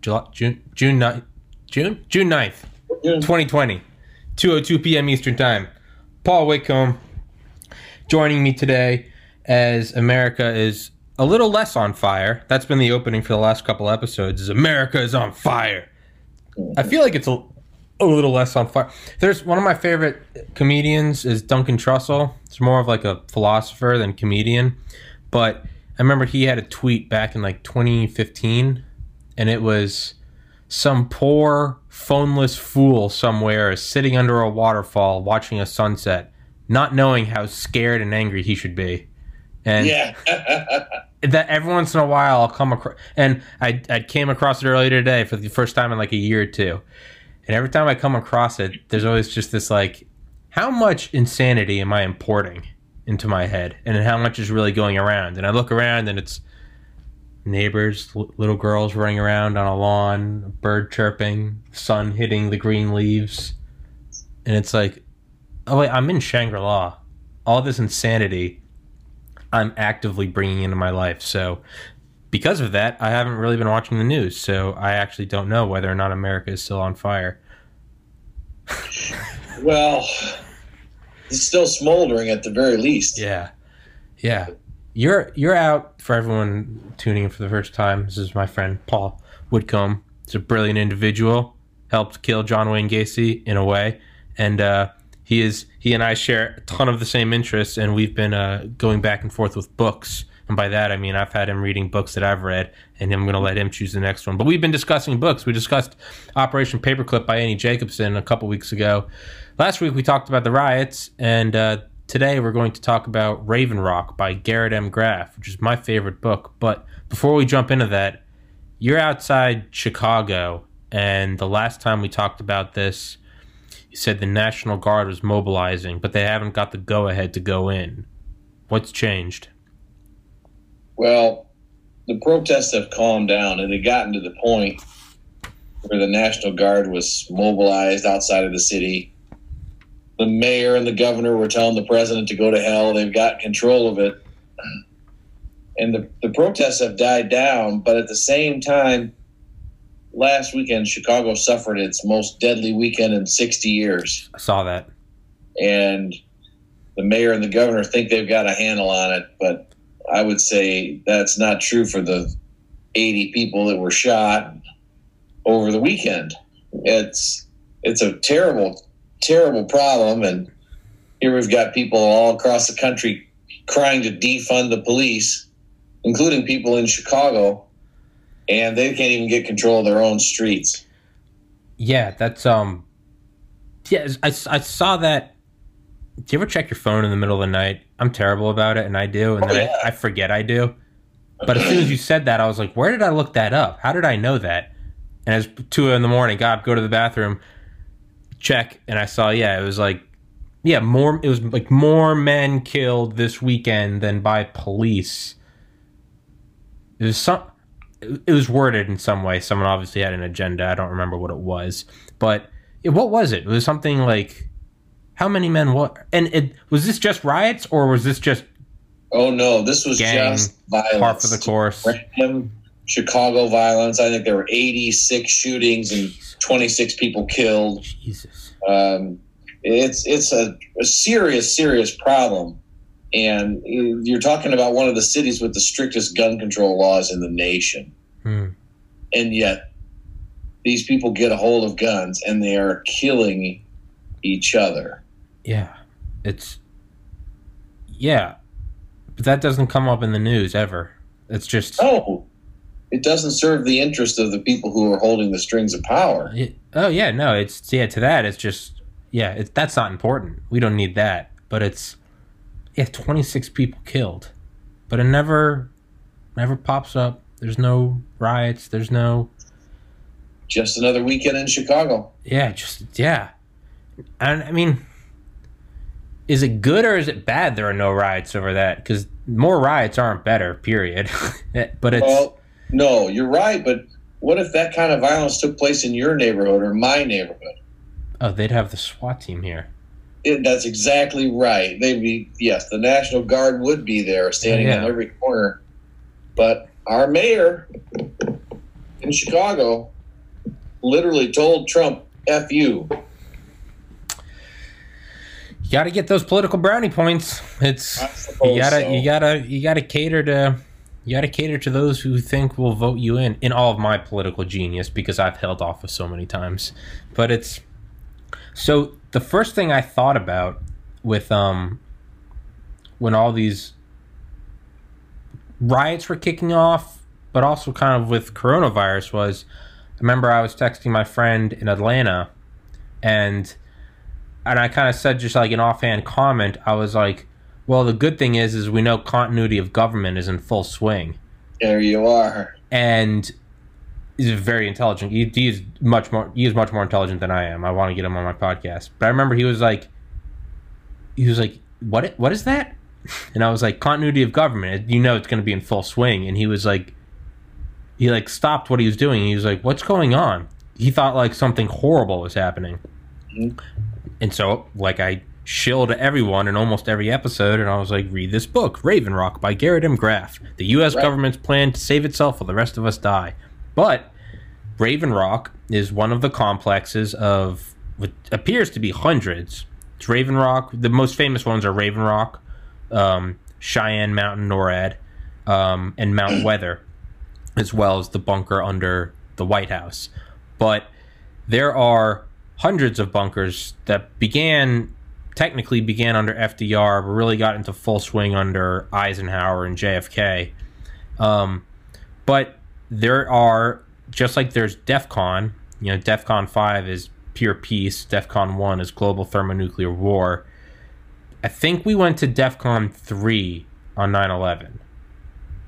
July, June, June 9th, June, June 9th, 2020, 2:02 p.m. Eastern Time. Paul Whitcombe joining me today as America is a little less on fire. That's been the opening for the last couple episodes. Is America is on fire. I feel like it's a, a little less on fire. There's one of my favorite comedians is Duncan Trussell. It's more of like a philosopher than comedian, but I remember he had a tweet back in like 2015, and it was some poor phoneless fool somewhere is sitting under a waterfall watching a sunset, not knowing how scared and angry he should be. And Yeah. that every once in a while I'll come across, and I I came across it earlier today for the first time in like a year or two, and every time I come across it, there's always just this like, how much insanity am I importing into my head, and how much is really going around? And I look around, and it's neighbors, l- little girls running around on a lawn, a bird chirping, sun hitting the green leaves, and it's like, oh wait, I'm in Shangri La. All this insanity I'm actively bringing into my life. So, because of that, I haven't really been watching the news. So, I actually don't know whether or not America is still on fire. well, it's still smoldering at the very least. Yeah, yeah. You're you're out for everyone tuning in for the first time. This is my friend Paul Whitcombe. He's a brilliant individual. Helped kill John Wayne Gacy in a way, and uh, he is he and I share a ton of the same interests, and we've been uh, going back and forth with books. And by that I mean I've had him reading books that I've read, and I'm going to let him choose the next one. But we've been discussing books. We discussed Operation Paperclip by Annie Jacobsen a couple weeks ago. Last week we talked about the riots, and uh, today we're going to talk about Raven Rock by Garrett M. Graff, which is my favorite book. But before we jump into that, you're outside Chicago, and the last time we talked about this, you said the National Guard was mobilizing, but they haven't got the go ahead to go in. What's changed? Well, the protests have calmed down. and It had gotten to the point where the National Guard was mobilized outside of the city. The mayor and the governor were telling the president to go to hell. They've got control of it. And the, the protests have died down, but at the same time, last weekend, Chicago suffered its most deadly weekend in 60 years. I saw that. and the mayor and the governor think they've got a handle on it, but I would say that's not true for the 80 people that were shot over the weekend. It's it's a terrible, terrible problem, and here we've got people all across the country crying to defund the police, including people in Chicago, and they can't even get control of their own streets. Yeah, that's um. Yeah, I, I saw that. Do you ever check your phone in the middle of the night? I'm terrible about it, and I do, and Oh, then yeah. I, I forget I do. But as soon as you said that, I was like, "Where did I look that up? How did I know that?" And it's two in the morning. God, go to the bathroom, check, and I saw. Yeah, it was like, yeah, more. It was like more men killed this weekend than by police. It was some. It was worded in some way. Someone obviously had an agenda. I don't remember what it was, but it, what was it? It was something like, how many men? What? And it was this just riots, or was this just Oh no, this was Gang, just violence. par for the course? random Chicago violence. I think there were 86 shootings and 26 people killed. Jesus. Um, it's it's a, a serious, serious problem. And you're talking about one of the cities with the strictest gun control laws in the nation. Hmm. And yet, these people get a hold of guns and they are killing each other. Yeah, it's yeah, but that doesn't come up in the news ever. It's just No, it doesn't serve the interest of the people who are holding the strings of power. It- oh yeah, no, it's yeah. To that, it's just yeah. It's that's not important. We don't need that. But it's yeah, twenty six people killed, but it never never pops up. There's no riots. There's no Just another weekend in Chicago. yeah, just yeah. And I mean, is it good or is it bad? There are no riots over that because more riots aren't better. Period. but it's Well, no, you're right, but what if that kind of violence took place in your neighborhood or my neighborhood? oh, they'd have the SWAT team here. It, that's exactly right. They'd be yes, the National Guard would be there, standing oh, Yeah. on every corner. But our mayor, in Chicago literally told Trump, F you. You got to get those political brownie points. It's you gotta so. you gotta you gotta cater to you gotta cater to those who think will vote you in. In all of my political genius, because I've held office so many times, but it's so the first thing I thought about with um when all these riots were kicking off, but also kind of with coronavirus was I remember I was texting my friend in Atlanta and and I kind of said just like an offhand comment, I was like, well, the good thing is is we know continuity of government is in full swing. There you are. And he's very intelligent. He, he's much more he is much more intelligent than I am. I want to get him on my podcast. But I remember he was like he was like, "What what is that?" And I was like, "Continuity of government. You know it's going to be in full swing." And he was like he like stopped what he was doing. He was like, "What's going on?" He thought like something horrible was happening. Mm-hmm. And so like I shilled everyone in almost every episode, and I was like, read this book, Raven Rock by Garrett M. Graff. The U.S. Right. government's plan to save itself while the rest of us die. But Raven Rock is one of the complexes of what appears to be hundreds. It's Raven Rock. The most famous ones are Raven Rock, um, Cheyenne Mountain, NORAD, um, and Mount Weather, as well as the bunker under the White House. But there are hundreds of bunkers that began technically began under FDR, but really got into full swing under Eisenhower and JFK. Um, but there are just like there's DEFCON. You know, DEFCON five is pure peace. DEFCON one is global thermonuclear war. I think we went to DEFCON three on 9-11.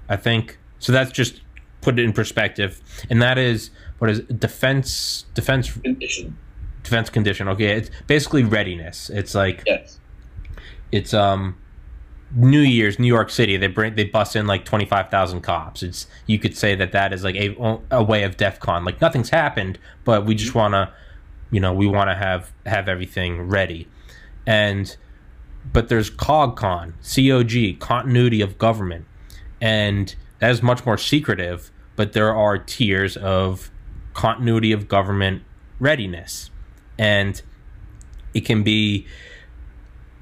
I think so. That's just put it in perspective, and that is what is defense defense condition. Defense condition. Okay, it's basically readiness. It's like yes. it's um New Year's, New York City, they bring they bust in like twenty five thousand cops. It's you could say that that is like a a way of DefCon. Like nothing's happened, but we just want to, you know, we want to have have everything ready, and but there's COGCON, COG, continuity of government, and that is much more secretive. But there are tiers of continuity of government readiness, and it can be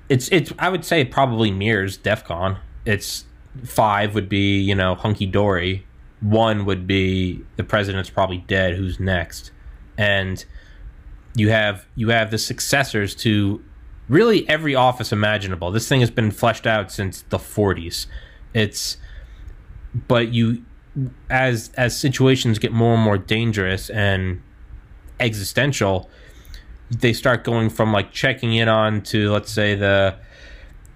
it's it's I would say probably mirrors DEF CON. It's five would be, you know, hunky dory. One would be the president's probably dead, who's next? And you have you have the successors to really every office imaginable. This thing has been fleshed out since the 40s. It's but you as as situations get more and more dangerous and existential, they start going from like checking in on to let's say the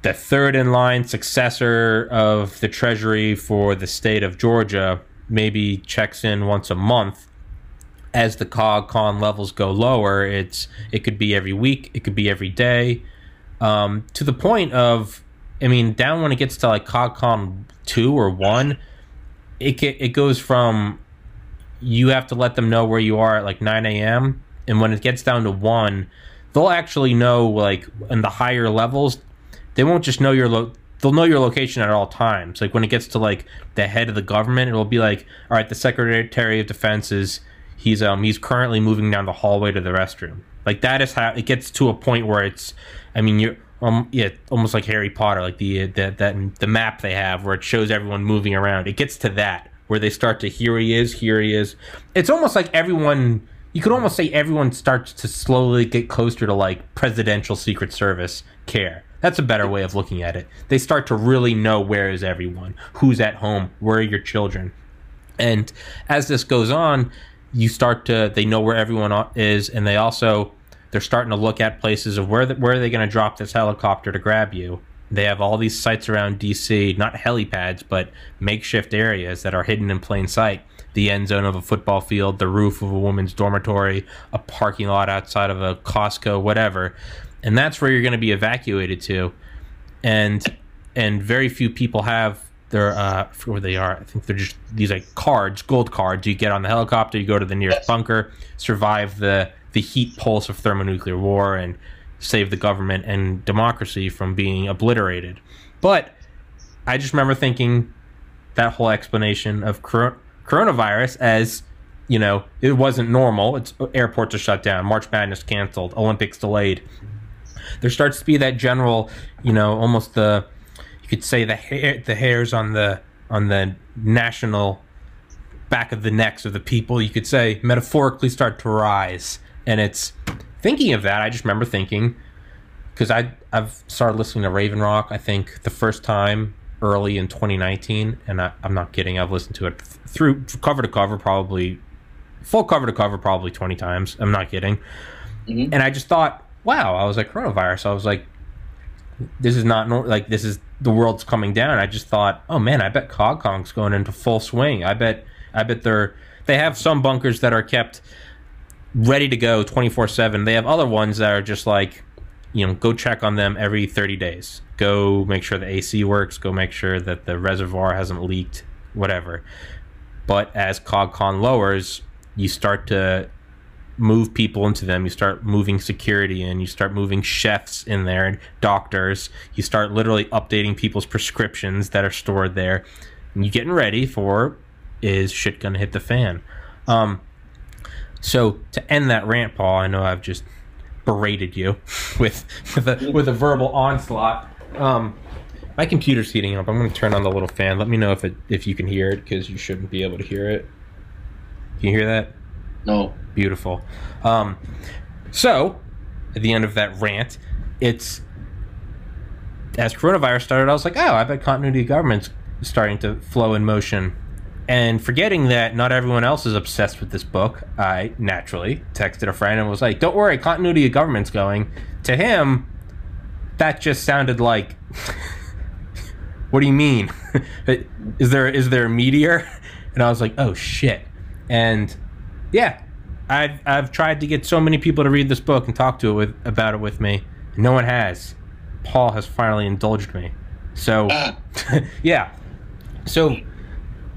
the third in line successor of the treasury for the state of Georgia maybe checks in once a month. As the cog con levels go lower it's it could be every week it could be every day. Um, to the point of I mean down when it gets to like cog con 2 or 1 it it goes from you have to let them know where you are at like 9 a.m and when it gets down to one, they'll actually know like in the higher levels, they won't just know your lo- they'll know your location at all times. Like when it gets to like the head of the government, it'll be like, all right, the Secretary of Defense is he's um he's currently moving down the hallway to the restroom. Like that is how it gets to a point where it's, I mean, you're um yeah, almost like Harry Potter, like the that that the map they have where it shows everyone moving around. It gets to that where they start to here he is, here he is. It's almost like everyone you could almost say everyone starts to slowly get closer to like presidential secret service care. That's a better way of looking at it. They start to really know where is everyone who's at home where are your children. And as this goes on you start to they know where everyone is and they also they're starting to look at places of where the, where are they going to drop this helicopter to grab you. They have all these sites around DC, not helipads, but makeshift areas that are hidden in plain sight the end zone of a football field, the roof of a woman's dormitory, a parking lot outside of a Costco, whatever. And that's where you're going to be evacuated to. And and very few people have their uh where they are. I think they're just these like cards, gold cards. You get on the helicopter, you go to the nearest bunker, survive the the heat pulse of thermonuclear war and save the government and democracy from being obliterated. But I just remember thinking that whole explanation of coronavirus as you know, it wasn't normal. It's airports are shut down, March Madness canceled, Olympics delayed. There starts to be that general, you know, almost the you could say the hair, the hairs on the on the national back of the necks of the people. You could say metaphorically start to rise, and it's thinking of that. I just remember thinking because I I've started listening to Raven Rock. I think the first time early in 2019, and I, am not kidding. I've listened to it through cover to cover, probably full cover to cover, probably 20 times. I'm not kidding. Mm-hmm. And I just thought, wow. I was like coronavirus. I was like, this is not nor- like this is the world's coming down. I just thought, oh man, I bet COGCON's going into full swing. I bet I bet they're they have some bunkers that are kept ready to go 24/7. They have other ones that are just like you know, go check on them every 30 days. Go make sure the AC works, go make sure that the reservoir hasn't leaked, whatever. But as COGCON lowers, you start to move people into them. You start moving security in. You start moving chefs in there, and doctors. You start literally updating people's prescriptions that are stored there. And you getting ready for is shit gonna hit the fan. Um, so to end that rant, Paul, I know I've just berated you with with a with a verbal onslaught. Um, my computer's heating up. I'm going to turn on the little fan. Let me know if it if you can hear it because you shouldn't be able to hear it. Can you hear that? No. Beautiful. Um, so, at the end of that rant, it's as coronavirus started, I was like, oh, I bet continuity of government's starting to flow in motion. And forgetting that not everyone else is obsessed with this book, I naturally texted a friend and was like, don't worry, continuity of government's going. To him, that just sounded like, what do you mean? is there is there a meteor? And I was like, oh shit. And yeah, I've I've tried to get so many people to read this book and talk to it with about it with me. No one has. Paul has finally indulged me. So ah. yeah. So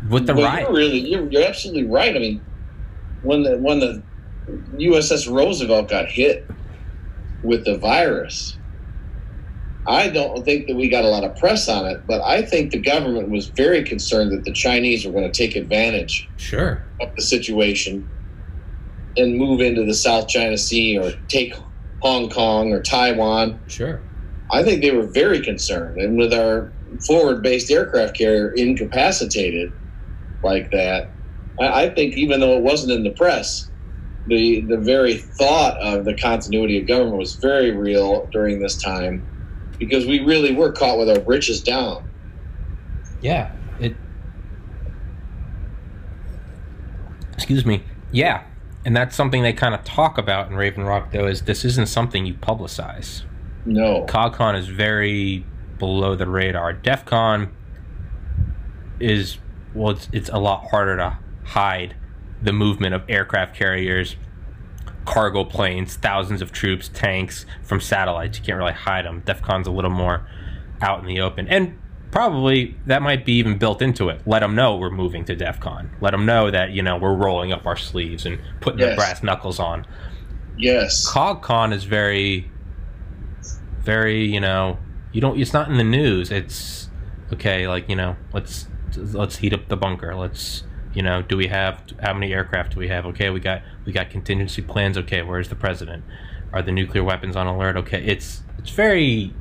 with the well, right, you're really you're, you're absolutely right. I mean, when the when the USS Roosevelt got hit with the virus, I don't think that we got a lot of press on it, but I think the government was very concerned that the Chinese were going to take advantage sure. of the situation and move into the South China Sea or take Hong Kong or Taiwan. Sure. I think they were very concerned. And with our forward based aircraft carrier incapacitated like that, I think even though it wasn't in the press, the, the very thought of the continuity of government was very real during this time because we really were caught with our britches down. Yeah. It. Excuse me. Yeah, and that's something they kind of talk about in Raven Rock, though, is this isn't something you publicize. No. COGCON is very below the radar. DEF CON is, well, it's, it's a lot harder to hide the movement of aircraft carriers, cargo planes, thousands of troops, tanks from satellites. You can't really hide them. DEF CON's a little more out in the open. And probably that might be even built into it. Let them know we're moving to DEF CON. Let them know that, you know, we're rolling up our sleeves and putting yes. the brass knuckles on. Yes. COGCON is very, very, you know, you don't, it's not in the news. It's, okay, like, you know, let's, let's heat up the bunker. Let's, you know, do we have, how many aircraft do we have? Okay, we got, we got contingency plans. Okay, where's the president? Are the nuclear weapons on alert? Okay, it's, it's very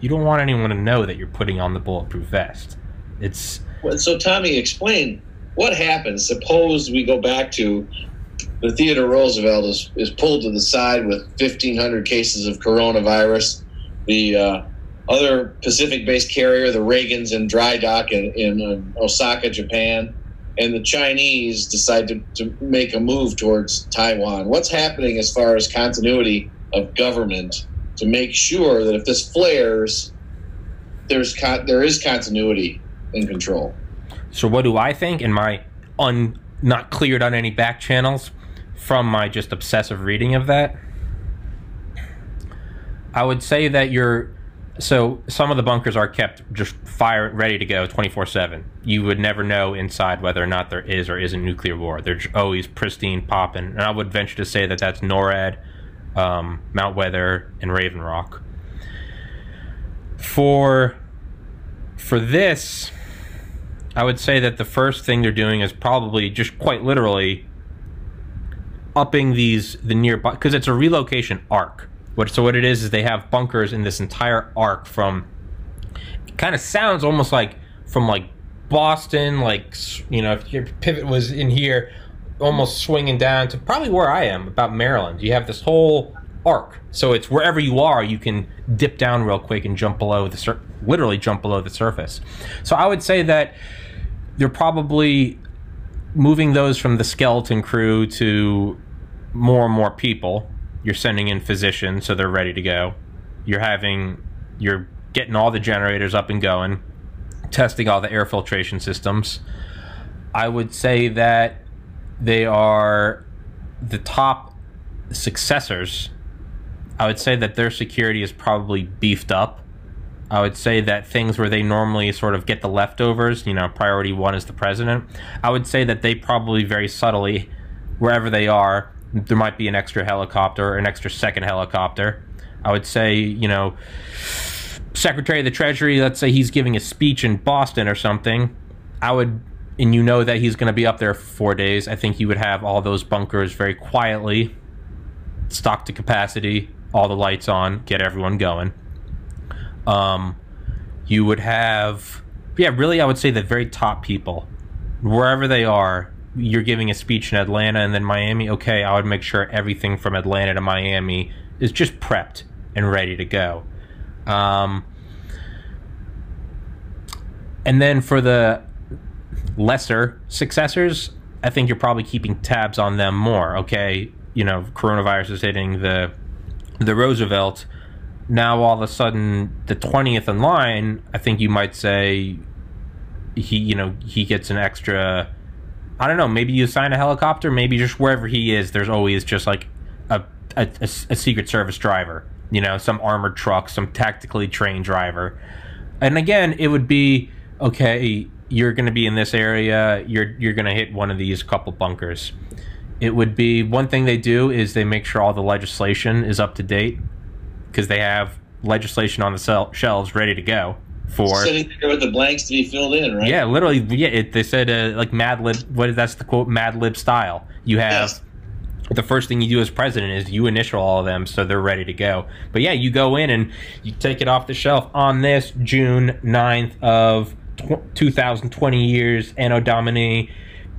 you don't want anyone to know that you're putting on the bulletproof vest. It's so Tommy, explain what happens. Suppose we go back to the Theodore Roosevelt is, is pulled to the side with 1,500 cases of coronavirus. The uh, other Pacific-based carrier, the Reagan's in dry dock in, in uh, Osaka, Japan, and the Chinese decide to, to make a move towards Taiwan. What's happening as far as continuity of government to make sure that if this flares, there's con- there is continuity in control. So what do I think in my un not cleared on any back channels from my just obsessive reading of that? I would say that you're so some of the bunkers are kept just fire ready to go 24/7. You would never know inside whether or not there is or isn't nuclear war. They're always pristine popping. And I would venture to say that that's NORAD um, Mount Weather, and Raven Rock. For for this, I would say that the first thing they're doing is probably just quite literally upping these the nearby because it's a relocation arc. What so what it is is they have bunkers in this entire arc from. It kind of sounds almost like from like Boston, like you know, if your pivot was in here, almost swinging down to probably where I am, about Maryland. You have this whole arc, so it's wherever you are, you can dip down real quick and jump below the sur- literally jump below the surface. So I would say that they're probably moving those from the skeleton crew to more and more people. You're sending in physicians, so they're ready to go. You're having, you're getting all the generators up and going, testing all the air filtration systems. I would say that they are the top successors. I would say that their security is probably beefed up. I would say that things where they normally sort of get the leftovers, you know, priority one is the president. I would say that they probably very subtly, wherever they are, there might be an extra helicopter an extra second helicopter. I would say, you know, Secretary of the Treasury, let's say he's giving a speech in Boston or something. I would, and you know that he's going to be up there for four days. I think you would have all those bunkers very quietly, stocked to capacity, all the lights on, get everyone going um, you would have yeah really i would say the very top people wherever they are you're giving a speech in atlanta and then miami okay i would make sure everything from atlanta to miami is just prepped and ready to go. Um, and then for the lesser successors i think you're probably keeping tabs on them more okay? You know coronavirus is hitting the the roosevelt. Now all of a sudden the 20th in line i think you might say he you know he gets an extra i don't know maybe you assign a helicopter maybe just wherever he is there's always just like a, a, a, a secret service driver you know some armored truck some tactically trained driver. And again it would be okay you're going to be in this area you're you're going to hit one of these couple bunkers. It would be one thing they do is they make sure all the legislation is up to date because they have legislation on the sel- shelves ready to go for Sitting there with the blanks to be filled in, right? yeah literally yeah it, they said uh, like mad lib what that's the quote mad lib style. You have Yes. the first thing you do as president is you initial all of them so they're ready to go. But yeah you go in and you take it off the shelf on this june 9th of tw- 2020 years anno domini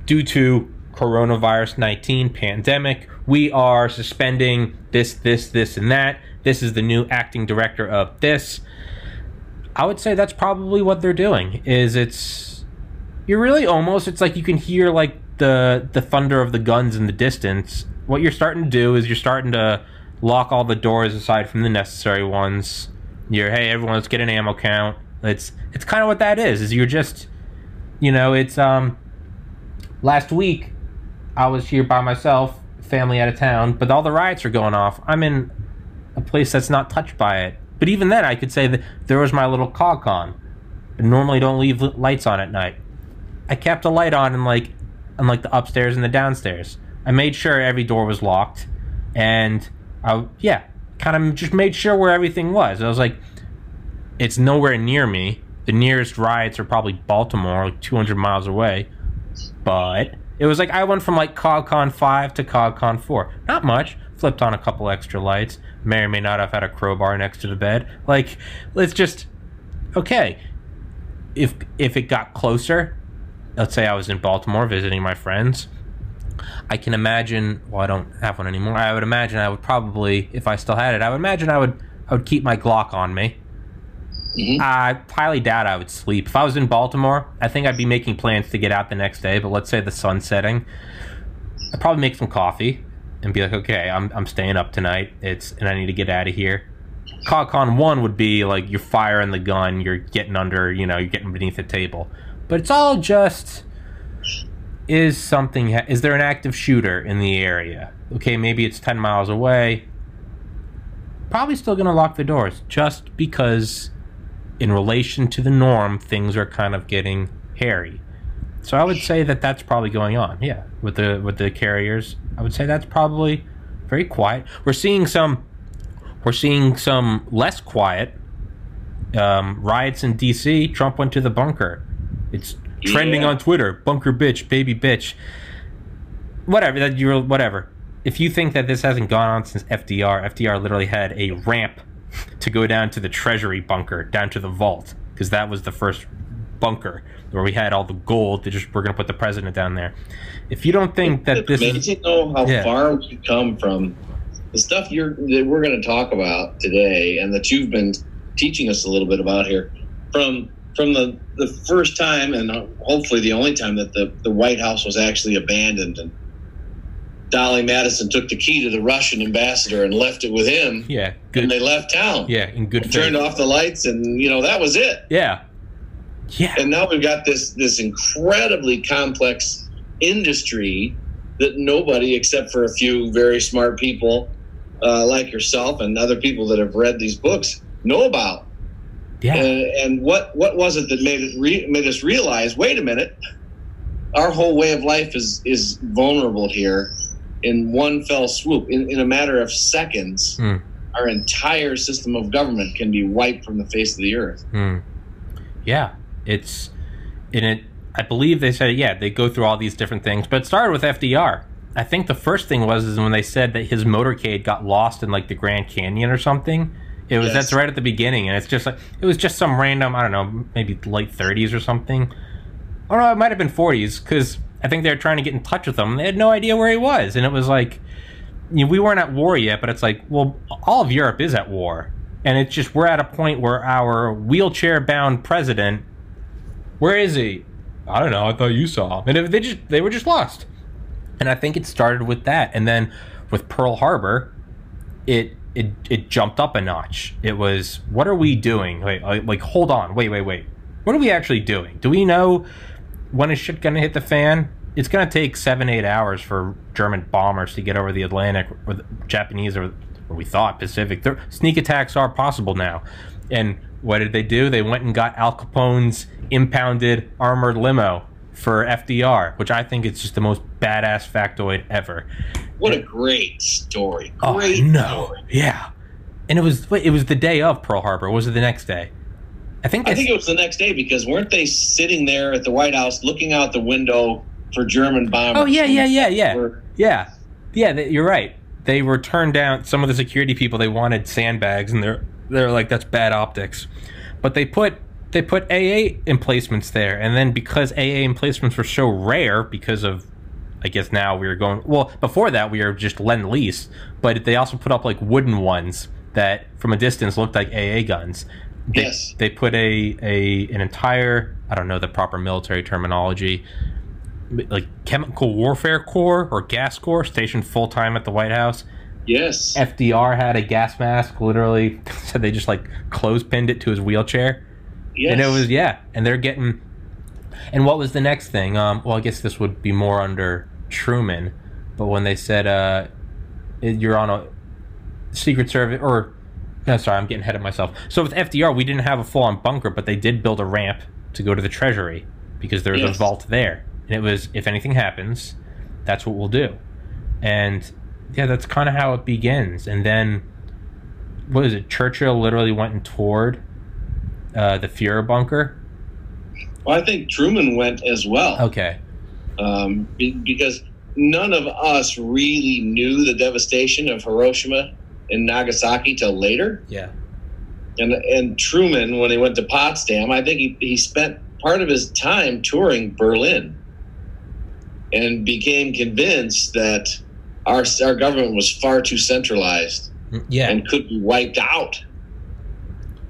due to coronavirus 19 pandemic. We are suspending this this this and that. This is the new acting director of this i would say that's probably what they're doing is it's you're really almost it's like you can hear like the the thunder of the guns in the distance. What you're starting to do is you're starting to lock all the doors aside from the necessary ones. You're hey everyone let's get an ammo count. It's it's kind of what that is is you're just you know it's um last week i was here by myself family out of town but all the riots are going off. I'm in a place that's not touched by it but even then i could say that there was my little cog con I normally don't leave lights on at night I kept a light on in like on like the upstairs and the downstairs. I made sure every door was locked, and I yeah, kind of just made sure where everything was. I was like, it's nowhere near me. The nearest riots are probably Baltimore, like 200 miles away. But it was like I went from like CogCon 5 to CogCon 4. Not much. Flipped on a couple extra lights. May or may not have had a crowbar next to the bed. Like, let's just okay. If if it got closer, let's say I was in Baltimore visiting my friends, I can imagine. Well, I don't have one anymore. I would imagine I would probably, if I still had it, I would imagine I would I would keep my Glock on me. Mhm. I highly doubt I would sleep. If I was in Baltimore, I think I'd be making plans to get out the next day. But let's say the sun's setting, I'd probably make some coffee and be like, okay, I'm I'm staying up tonight. It's and I need to get out of here. CogCon one would be like you're firing the gun, you're getting under, you know, you're getting beneath the table. But it's all just is something is there an active shooter in the area? Okay, maybe it's 10 miles away. Probably still going to lock the doors just because in relation to the norm things are kind of getting hairy. So I would say that that's probably going on. Yeah, with the with the carriers, I would say that's probably very quiet. We're seeing some we're seeing some less quiet um, riots in D.C. Trump went to the bunker. It's trending Yeah. on Twitter. Bunker bitch, baby bitch. Whatever that you're whatever. if you think that this hasn't gone on since FDR, FDR literally had a ramp to go down to the Treasury bunker, down to the vault, because that was the first bunker where we had all the gold. They just we're going to put the president down there. If you don't think that it's this amazing though how Yeah. far we've come from the stuff you're that we're going to talk about today, and that you've been teaching us a little bit about here, from from the the first time and uh, hopefully the only time that the the White House was actually abandoned and. Dolley Madison took the key to the Russian ambassador and left it with him, yeah, and they left town. yeah, in good faith, Turned off the lights, and you know that was it. yeah, yeah, and now we've got this this incredibly complex industry that nobody except for a few very smart people uh, like yourself and other people that have read these books know about. Yeah, and, and what what was it that made it re- made us realize wait a minute our whole way of life is is vulnerable here in one fell swoop. In, in a matter of seconds Hmm. our entire system of government can be wiped from the face of the earth. Hmm. Yeah, it's in it. I believe they said yeah they go through all these different things, but it started with FDR. I think the first thing was is when they said that his motorcade got lost in like the Grand Canyon or something. It was Yes. that's right at the beginning, and it's just like it was just some random I don't know maybe late 30s or something. Or no, it might have been 40s because I think they were trying to get in touch with him. They had no idea where he was, and it was like you know, we weren't at war yet, but it's like, well, all of Europe is at war. And it's just, we're at a point where our wheelchair bound president, where is he? I don't know. I thought you saw. And they just, they were just lost. And I think it started with that. And then with Pearl Harbor, it, it, it jumped up a notch. It was, what are we doing? Wait, like, like, hold on. Wait, wait, wait. What are we actually doing? Do we know when is shit to hit the fan? It's to take seven, eight hours for German bombers to get over the Atlantic, or the Japanese, or, or we thought Pacific. Their sneak attacks are possible now. And what did they do? They went and got Al Capone's impounded armored limo for FDR, which I think is just the most badass factoid ever. What a great story! Oh, Great no, story. yeah. And it was wait, it was the day of Pearl Harbor. Was it the next day? I think. I think it was the next day because weren't they sitting there at the White House looking out the window for German bombers? Oh yeah, yeah, yeah, yeah. Were- Yeah, yeah, th- you're right. They were turned down. Some of the security people they wanted sandbags, and they're they're like that's bad optics. But they put they put AA emplacements there, and then because AA emplacements were so rare because of, I guess now we are going well. Before that, we were just lend lease, but they also put up like wooden ones that from a distance looked like AA guns. They, Yes. they put a, a an entire I don't know the proper military terminology like chemical warfare corps or gas corps stationed full time at the White House. Yes. FDR had a gas mask. Literally said they just like clothespinned it to his wheelchair, yes. and it was yeah. And they're getting. And what was the next thing? Um, well, I guess this would be more under Truman, but when they said uh, you're on a Secret Service or no, sorry, I'm getting ahead of myself. So with FDR, we didn't have a full on bunker, but they did build a ramp to go to the Treasury because there was Yes. a vault there, and it was if anything happens, that's what we'll do. And yeah, that's kind of how it begins. And then what is it? Churchill literally went and toured uh, the Fuhrer bunker. Well, I think Truman went as well Okay. um, be- because none of us really knew the devastation of Hiroshima and Nagasaki till later. Yeah. And and Truman, when he went to Potsdam, I think he, he spent part of his time touring Berlin and became convinced that our our government was far too centralized Yeah. and could be wiped out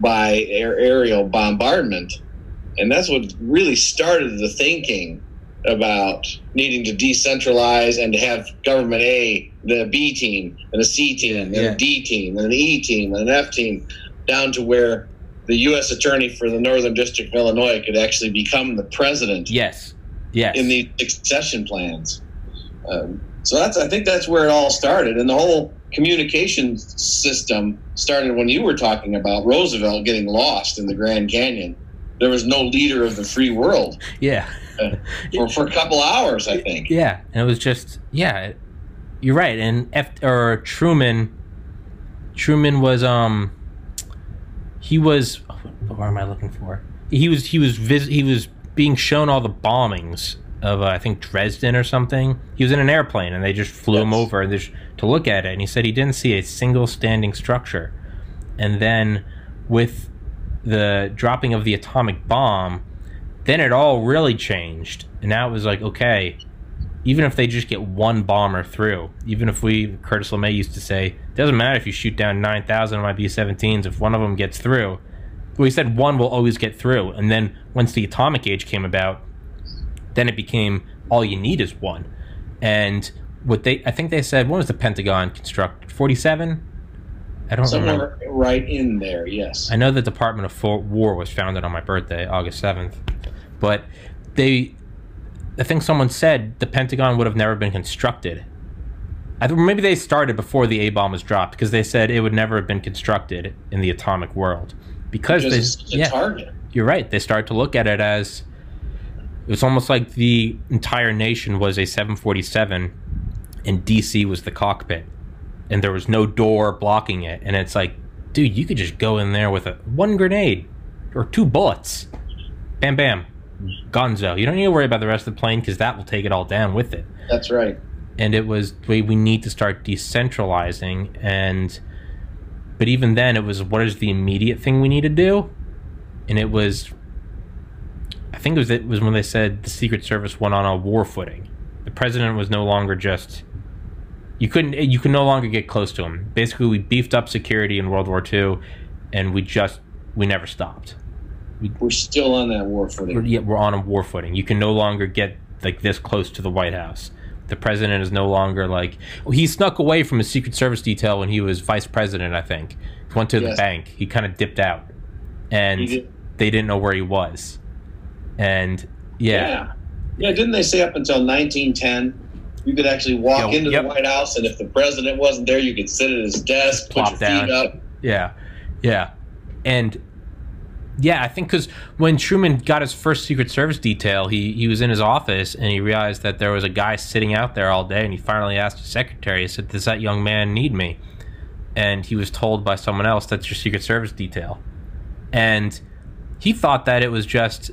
by air, aerial bombardment. And that's what really started the thinking about needing to decentralize and to have government A, the B team, and a C team, and Yeah. a D team, and an E team, and an F team, down to where the U.S. attorney for the Northern District of Illinois could actually become the president yes. Yes. in the succession plans. Um, so that's I think that's where it all started, and the whole communication system started when you were talking about Roosevelt getting lost in the Grand Canyon. There was no leader of the free world yeah. for, for a couple hours, I think. Yeah, and it was just yeah, you're right. And F or Truman, Truman was um, he was what am I looking for? He was he was vis- he was being shown all the bombings of uh, I think Dresden or something. He was in an airplane and they just flew him over just to look at it. And he said he didn't see a single standing structure. And then with the dropping of the atomic bomb, then it all really changed. And now it was like, okay, even if they just get one bomber through, even if we, Curtis LeMay used to say, doesn't matter if you shoot down 9,000 of my B 17s, if one of them gets through, he said one will always get through. And then once the atomic age came about, then it became all you need is one. And what they, I think they said, when was the Pentagon constructed? 47? I don't remember. Right in there, yes. I know the Department of War was founded on my birthday, August 7th. But they, I think someone said the Pentagon would have never been constructed. I th- maybe they started before the A bomb was dropped because they said it would never have been constructed in the atomic world because, Because they, it's such a yeah, target. you're right. They started to look at it as it was almost like the entire nation was a 747 and DC was the cockpit and there was no door blocking it. And it's like, dude, you could just go in there with a one grenade or two bullets. Bam, bam. Gonzo. You don't need to worry about the rest of the plane because that will take it all down with it That's right. and it was we, we need to start decentralizing and but even then it was what is the immediate thing we need to do and it was i think it was it was when they said the secret service went on a war footing the president was no longer just you couldn't you could no longer get close to him basically we beefed up security in world war ii and we just we never stopped We're still on that war we're, footing. yeah, we're on a war footing. You can no longer get like this close to the White House. The president is no longer like well, he snuck away from his Secret Service detail when he was vice president. I think he went to the bank. He kind of dipped out, and did. they didn't know where he was. And yeah, Yeah. Yeah, didn't they say up until 1910 you could actually walk into yep. the White House and if the president wasn't there, you could sit at his desk, put your down. feet up. yeah, yeah, and yeah, I think because when Truman got his first Secret Service detail, he he was in his office and he realized that there was a guy sitting out there all day, and he finally asked his secretary, he said, "Does that young man need me?" And he was told by someone else, "That's your Secret Service detail," and he thought that it was just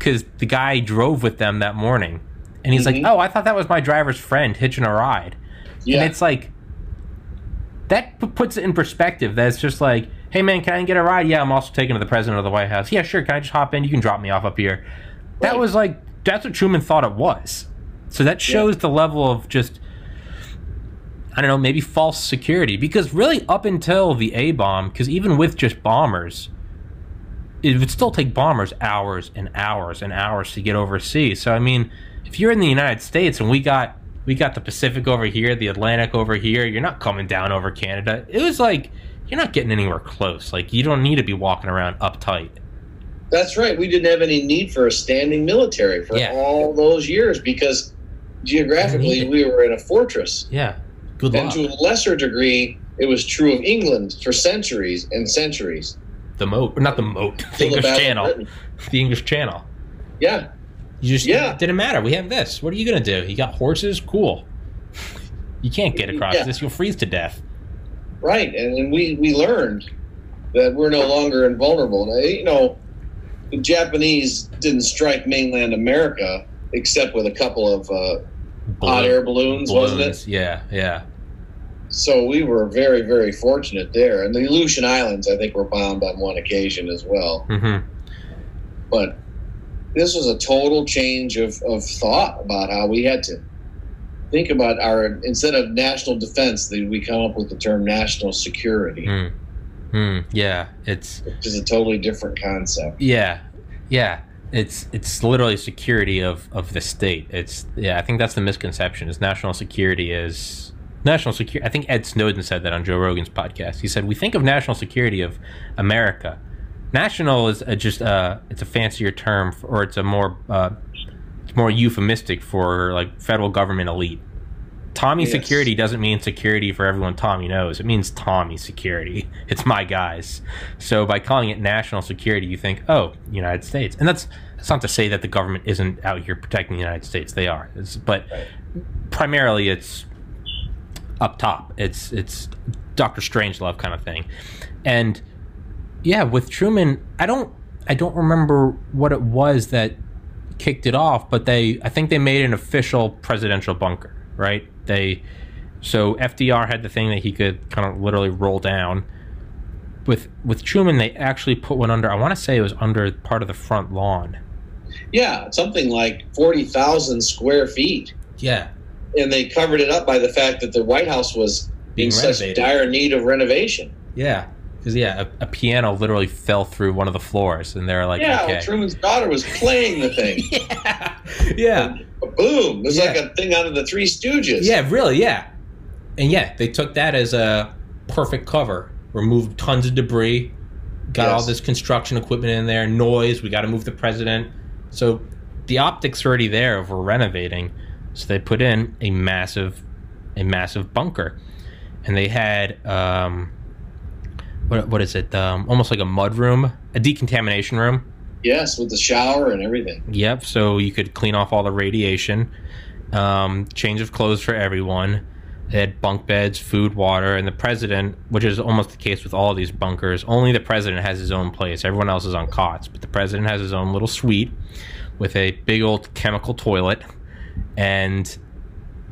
because the guy drove with them that morning, and he's Mhm. like, "Oh, I thought that was my driver's friend hitching a ride." Yeah. And it's like that p- puts it in perspective. That it's just like, hey man, can I get a ride? Yeah, I'm also taking to the president of the White House. Yeah, sure. Can I just hop in? You can drop me off up here. That Right. was like that's what Truman thought it was. So that shows the level of just I don't know, maybe false security. Because really, up until the A bomb, because even with just bombers, it would still take bombers hours and hours and hours to get overseas. So I mean, if you're in the United States and we got we got the Pacific over here, the Atlantic over here, you're not coming down over Canada. It was like you're not getting anywhere close. Like you don't need to be walking around uptight. That's right. We didn't have any need for a standing military for Yeah. all those years because geographically we were in a fortress. Yeah. Good And luck. to a lesser degree, it was true of England for centuries and centuries. The moat, not the moat, the English Channel, the English Channel. Yeah, You just Yeah. didn't matter. We have this. What are you gonna do? You got horses? Cool. You can't get across Yeah. this. You'll freeze to death. right. And, and we, we learned that we're no longer invulnerable. Now, you know, the Japanese didn't strike mainland America except with a couple of uh, hot air balloons, wasn't it? Yeah, yeah. So we were very, very fortunate there. And the Aleutian Islands, I think, were bombed on one occasion as well. Mm-hmm. But this was a total change of, of thought about how we had to think about our instead of national defense, we come up with the term national security, Mm. Mm. Yeah. It's which is a totally different concept. yeah, yeah. It's it's literally security of of the state. It's yeah. I think that's the misconception. Is national security is national security. I think Ed Snowden said that on Joe Rogan's podcast. He said we think of national security of America. National is a, just uh, it's a fancier term, for, or it's a more uh, it's more euphemistic for like federal government elite. Tommy Yes. security doesn't mean security for everyone Tommy knows. It means Tommy security. It's my guys. So by calling it national security, you think, oh, United States, and that's that's not to say that the government isn't out here protecting the United States. They are, it's, but Right. primarily it's up top. It's it's Doctor Strangelove kind of thing, and yeah, with Truman, I don't I don't remember what it was that kicked it off, but they I think they made an official presidential bunker, right? They so FDR had the thing that he could kind of literally roll down. With with Truman, they actually put one under. I want to say it was under part of the front lawn. Yeah, something like forty thousand square feet. Yeah, and they covered it up by the fact that the White House was Being in such dire need of renovation. yeah, because yeah, a, a piano literally fell through one of the floors, and they're like, yeah, okay, well, Truman's daughter was playing the thing. yeah, yeah. Boom! It was like a thing out of the Three Stooges. Yeah, really, yeah. And yeah, they took that as a perfect cover. Removed tons of debris, got Yes. all this construction equipment in there, noise, we got to move the president. So the optics already there of we're renovating. So they put in a massive a massive bunker. And they had um what, what is it? Um, almost like a mud room, a decontamination room. Yes, with the shower and everything. Yep. So you could clean off all the radiation. Um, change of clothes for everyone. They had bunk beds, food, water, and the president, which is almost the case with all of these bunkers, only the president has his own place. Everyone else is on cots, but the president has his own little suite with a big old chemical toilet. And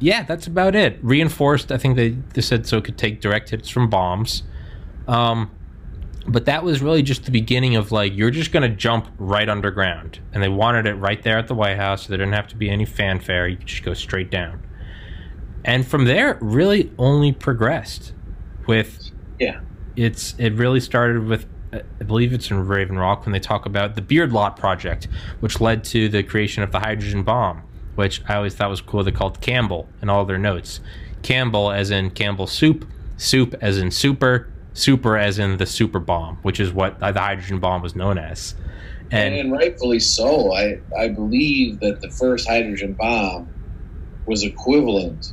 yeah, that's about it. Reinforced, I think they, they said so it could take direct hits from bombs. Um, but that was really just the beginning of like you're just going to jump right underground and they wanted it right there at the white house so there didn't have to be any fanfare you could just go straight down and from there it really only progressed with Yeah. it's it really started with i believe it's in raven rock when they talk about the beard lot project which led to the creation of the hydrogen bomb which i always thought was cool they called campbell in all their notes campbell as in campbell soup soup as in super super as in the super bomb which is what the hydrogen bomb was known as And, and rightfully so. I, I believe that the first hydrogen bomb was equivalent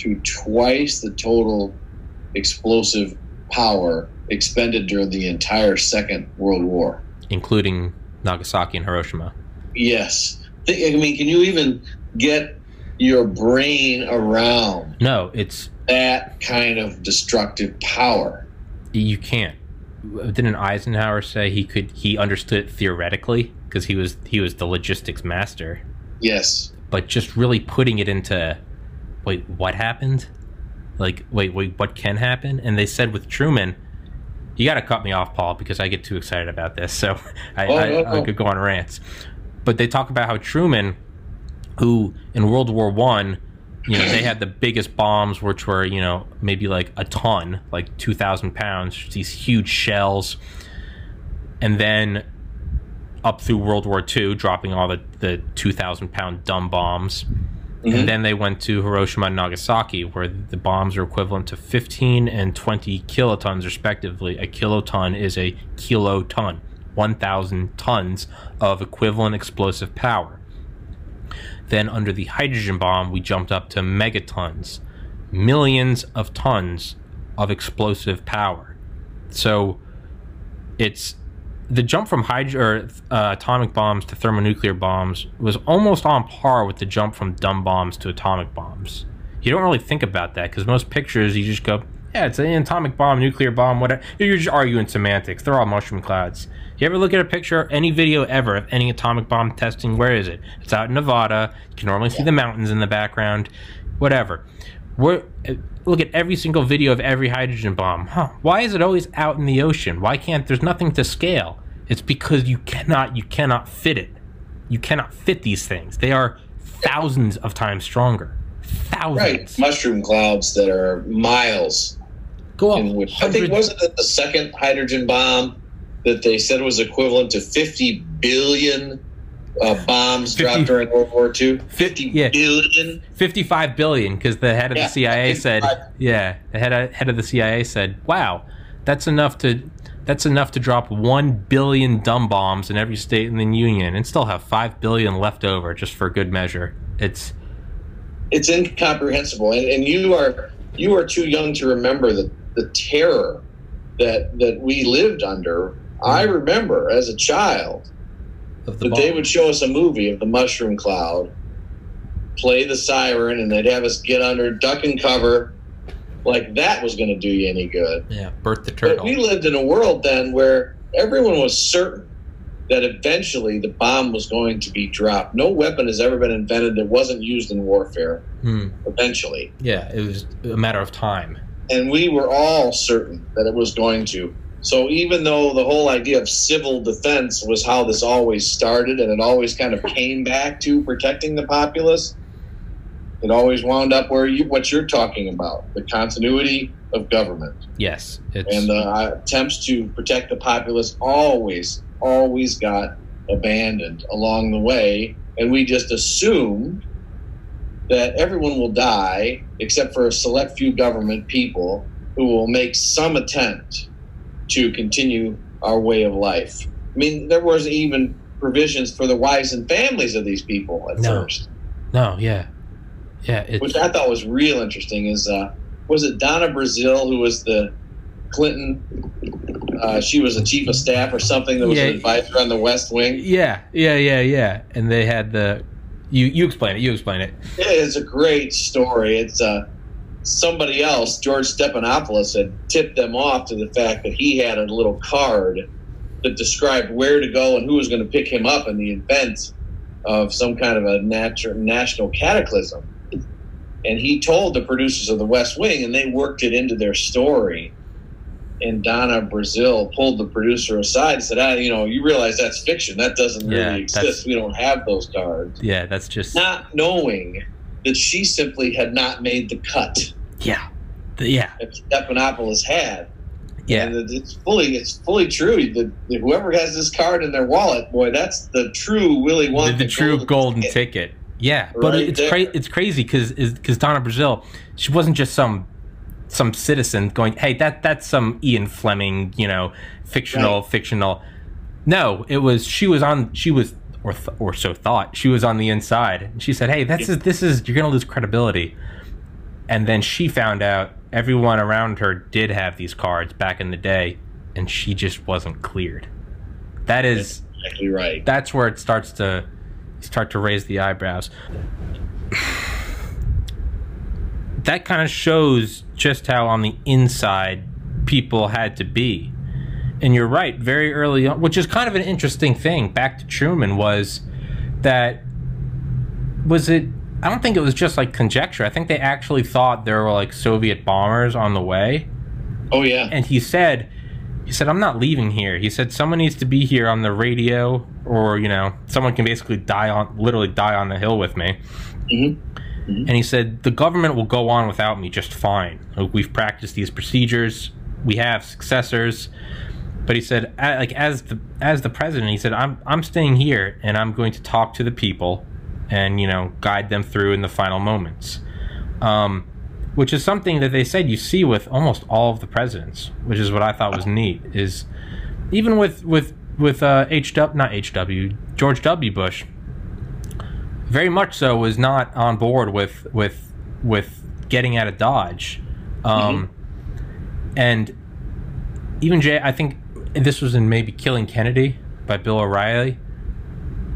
to twice the total explosive power expended during the entire Second World War. including nagasaki and hiroshima Yes. I mean, can you even get your brain around no it's that kind of destructive power? you can't. Didn't eisenhower say he could he understood it theoretically? Because he was he was the logistics master. Yes. but just really putting it into wait what happened? Like wait wait what can happen? And they said with truman you got to cut me off paul because i get too excited about this. So I, Oh, I, I could go on rants but they talk about how truman who in world war one you know they had the biggest bombs which were you know maybe like a ton like 2000 pounds these huge shells. And then up through world war ii dropping all the, the 2000 pound dumb bombs. Mhm. and then they went to hiroshima and nagasaki where the bombs are equivalent to 15 and 20 kilotons respectively. A kiloton is a kiloton 1000 tons of equivalent explosive power then, under the hydrogen bomb, we jumped up to megatons, millions of tons of explosive power. So, it's the jump from hydro or uh, atomic bombs to thermonuclear bombs was almost on par with the jump from dumb bombs to atomic bombs. You don't really think about that because most pictures you just go, yeah, it's an atomic bomb, nuclear bomb, whatever. You're just arguing semantics. They're all mushroom clouds. You ever look at a picture, any video ever of any atomic bomb testing? Where is it? It's out in Nevada. You can normally see the mountains in the background. Whatever. We're, uh, look at every single video of every hydrogen bomb. Huh? Why is it always out in the ocean? Why can't there's nothing to scale? It's because you cannot you cannot fit it. You cannot fit these things. They are thousands of times stronger. Thousands. Right. Mushroom clouds that are miles Go up. which I think wasn't it the second hydrogen bomb that they said was equivalent to 50 billion uh, bombs 50 dropped during World War II? 50 yeah. billion? 55 billion because the head of Yeah, the CIA said yeah the head of, head of the CIA said wow that's enough to that's enough to drop 1 billion dumb bombs in every state in the union and still have 5 billion left over just for good measure it's It's incomprehensible, and, and you are you are too young to remember the the terror that that we lived under. I remember as a child of the that they would show us a movie of the mushroom cloud, play the siren, and they'd have us get under, duck and cover, like that was going to do you any good. yeah birth the turtle. But we lived in a world then where everyone was certain that eventually the bomb was going to be dropped. No weapon has ever been invented that wasn't used in warfare. Hmm. Eventually, Yeah, it was a matter of time. and we were all certain that it was going to. So even though the whole idea of civil defense was how this always started, and it always kind of came back to protecting the populace, it always wound up where you what you're talking about the continuity of government. Yes, it's and the uh, attempts to protect the populace always always got abandoned along the way. And we just assumed that everyone will die except for a select few government people who will make some attempt to continue our way of life i mean there was even provisions for the wives and families of these people at No. first no, yeah, yeah. It's which I thought was real interesting. Is uh, was it Donna Brazile who was the Clinton? Uh, she was a chief of staff or something that was Yeah. an advisor on the West Wing. yeah, yeah, yeah, yeah. And they had the you you explain it. You explain it. It is a great story. It's uh, somebody else, George Stephanopoulos, had tipped them off to the fact that he had a little card that described where to go and who was going to pick him up in the event of some kind of a natural national cataclysm. And he told the producers of the West Wing, and they worked it into their story. And Donna Brazile pulled the producer aside and said, ah, "You know, you realize that's fiction. That doesn't Yeah, really exist. We don't have those cards." Yeah, that's just Not knowing that she simply had not made the cut yeah, The- yeah, that Stephanopoulos had. yeah. And it's fully it's fully true that whoever has this card in their wallet, boy, that's the true Willy the, Wonka. the true golden ticket. ticket. Yeah, but it's cra- it's crazy because because Donna Brazile, she wasn't just some some citizen going, hey, that that's some Ian Fleming, you know, fictional Right. fictional. No, it was she was on she was or th- or so thought she was on the inside. And she said, hey, this is this is you're gonna lose credibility. And then she found out everyone around her did have these cards back in the day, and she just wasn't cleared. That is Exactly right. that's where it starts to start to raise the eyebrows. That kind of shows just how on the inside people had to be. And you're right, very early on, which is kind of an interesting thing. Back to Truman was that was it I don't think it was just like conjecture. I think they actually thought there were like Soviet bombers on the way Oh yeah. and he said he said i'm not leaving here he said someone needs to be here on the radio or you know someone can basically die on literally die on the hill with me Mhm. and he said the government will go on without me just fine Like, we've practiced these procedures we have successors but he said like as the as the president he said i'm i'm staying here and i'm going to talk to the people and you know guide them through in the final moments um, which is something that they said you see with almost all of the presidents, which is what I thought was neat. Is even with with with uh, H not H W George W Bush, very much so was not on board with with with getting out of Dodge, um, and even J. I think this was in maybe Killing Kennedy by Bill O'Reilly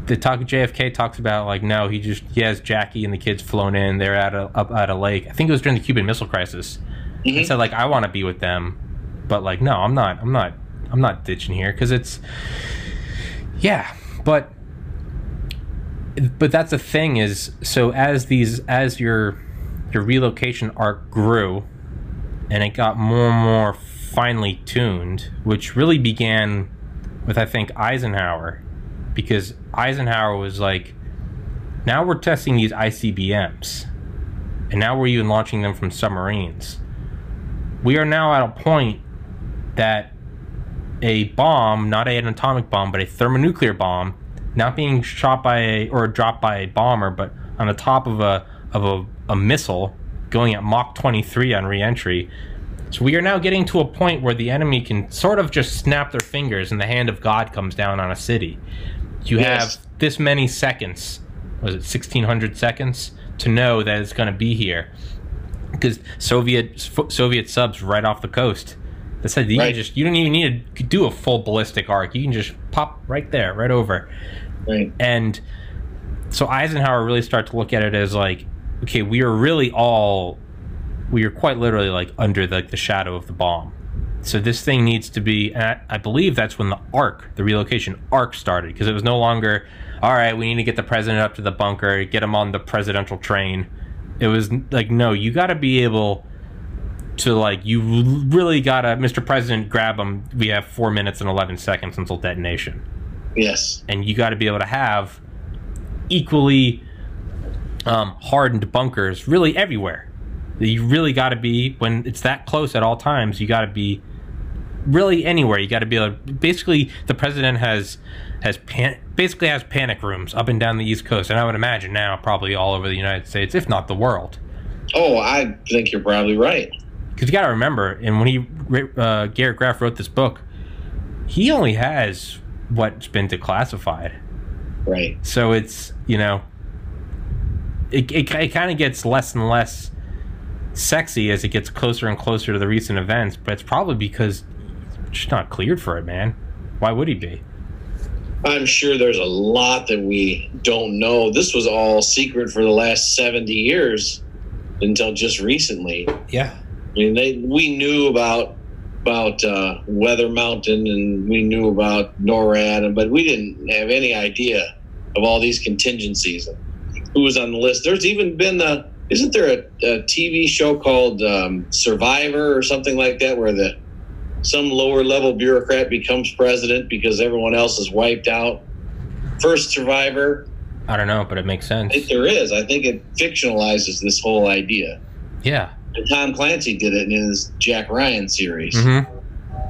the talk JFK talks about like no, he just he has Jackie and the kids flown in. They're at a up at a lake. I think it was during the Cuban Missile Crisis. He Mhm. said like I want to be with them, but like no, I'm not. I'm not. I'm not ditching here because it's yeah, but but that's the thing is so as these as your your relocation arc grew and it got more and more finely tuned, which really began with I think Eisenhower because Eisenhower was like, now we're testing these ICBMs, and now we're even launching them from submarines. We are now at a point that a bomb, not an atomic bomb, but a thermonuclear bomb, not being shot by a or dropped by a bomber, but on the top of a of a, a missile going at Mach 23 on reentry. So we are now getting to a point where the enemy can sort of just snap their fingers and the hand of God comes down on a city. You Yes. have this many seconds, was it 1600 seconds, to know that it's going to be here. Because Soviet Soviet subs right off the coast. They said you Right. just you don't even need to do a full ballistic arc. You can just pop right there, right over. Right. And so Eisenhower really started to look at it as like, okay, we are really all, we are quite literally like under the, the shadow of the bomb. so this thing needs to be. I, I believe that's when the arc, the relocation arc, started because it was no longer. All right, we need to get the president up to the bunker, get him on the presidential train. It was like, no, you got to be able to like you really gotta mr president grab him we have four minutes and 11 seconds until detonation yes and you got to be able to have equally um, hardened bunkers really everywhere you really got to be when it's that close at all times you got to be really anywhere you got to be able basically the president has has pan, basically has panic rooms up and down the east coast and i would imagine now probably all over the united states if not the world oh i think you're probably right because you got to remember, and when he uh, Garret Graff wrote this book, he only has what's been declassified. Right. So it's you know, it it, it kind of gets less and less sexy as it gets closer and closer to the recent events, but it's probably because she's not cleared for it, man. Why would he be? I'm sure there's a lot that we don't know. This was all secret for the last 70 years until just recently. Yeah. I mean, they we knew about about uh, Weather Mountain and we knew about NORAD, but we didn't have any idea of all these contingencies. Who was on the list? There's even been a isn't there a, a TV show called um, Survivor or something like that where the some lower level bureaucrat becomes president because everyone else is wiped out? First Survivor. I don't know, but it makes sense. I think there is. I think it fictionalizes this whole idea. Yeah. And Tom Clancy did it in his Jack Ryan series, mm-hmm.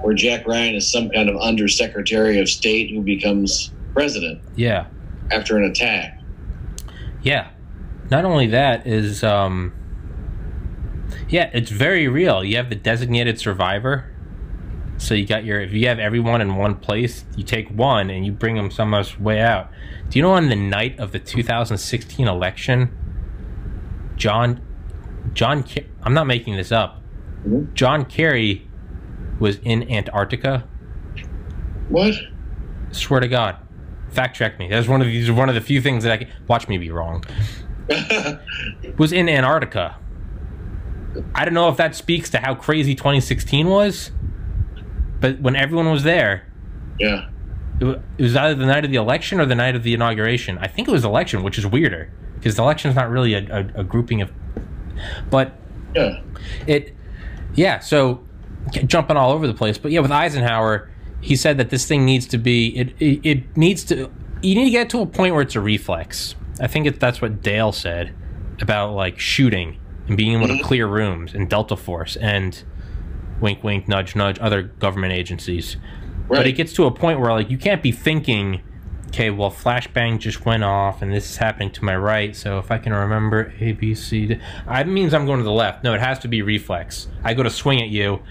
where Jack Ryan is some kind of undersecretary of state who becomes president. Yeah. After an attack. Yeah. Not only that is, um, yeah, it's very real. You have the designated survivor. So you got your if you have everyone in one place, you take one and you bring them some way out. Do you know on the night of the 2016 election, John John, I'm not making this up. Mm-hmm. John Kerry was in Antarctica. What? Swear to God. Fact check me. That's one of these. One of the few things that I can watch me be wrong. was in Antarctica. I don't know if that speaks to how crazy 2016 was, but when everyone was there, yeah, it, was either the night of the election or the night of the inauguration. I think it was election, which is weirder because the election is not really a, a, a grouping of but yeah, it yeah. So jumping all over the place, but yeah, with Eisenhower, he said that this thing needs to be it it, it needs to you need to get to a point where it's a reflex. I think it, that's what Dale said about like shooting and being able to mm-hmm. clear rooms and Delta Force and wink wink nudge nudge other government agencies. Right. But it gets to a point where like you can't be thinking okay, well, flashbang just went off and this is happening to my right. So if I can remember A, B, C, D, it means I'm going to the left. No, it has to be reflex. I go to swing at you,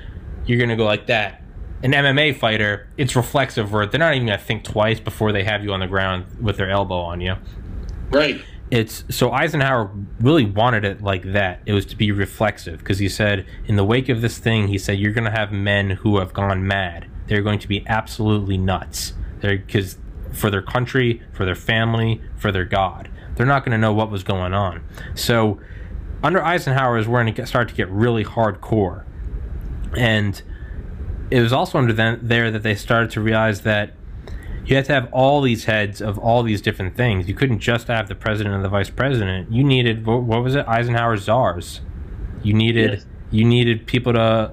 you're going to go like that. An MMA fighter, it's reflexive where they're not even going to think twice before they have you on the ground with their elbow on you. Right. It's so Eisenhower really wanted it like that. It was to be reflexive because he said in the wake of this thing, he said you're going to have men who have gone mad. They're going to be absolutely nuts. They're because for their country, for their family, for their God. They're not going to know what was going on. So, under Eisenhower is where it start to get really hardcore. And it was also under then, there that they started to realize that you had to have all these heads of all these different things. You couldn't just have the president and the vice president. You needed what, what was it? Eisenhower czars. You needed yes. you needed people to.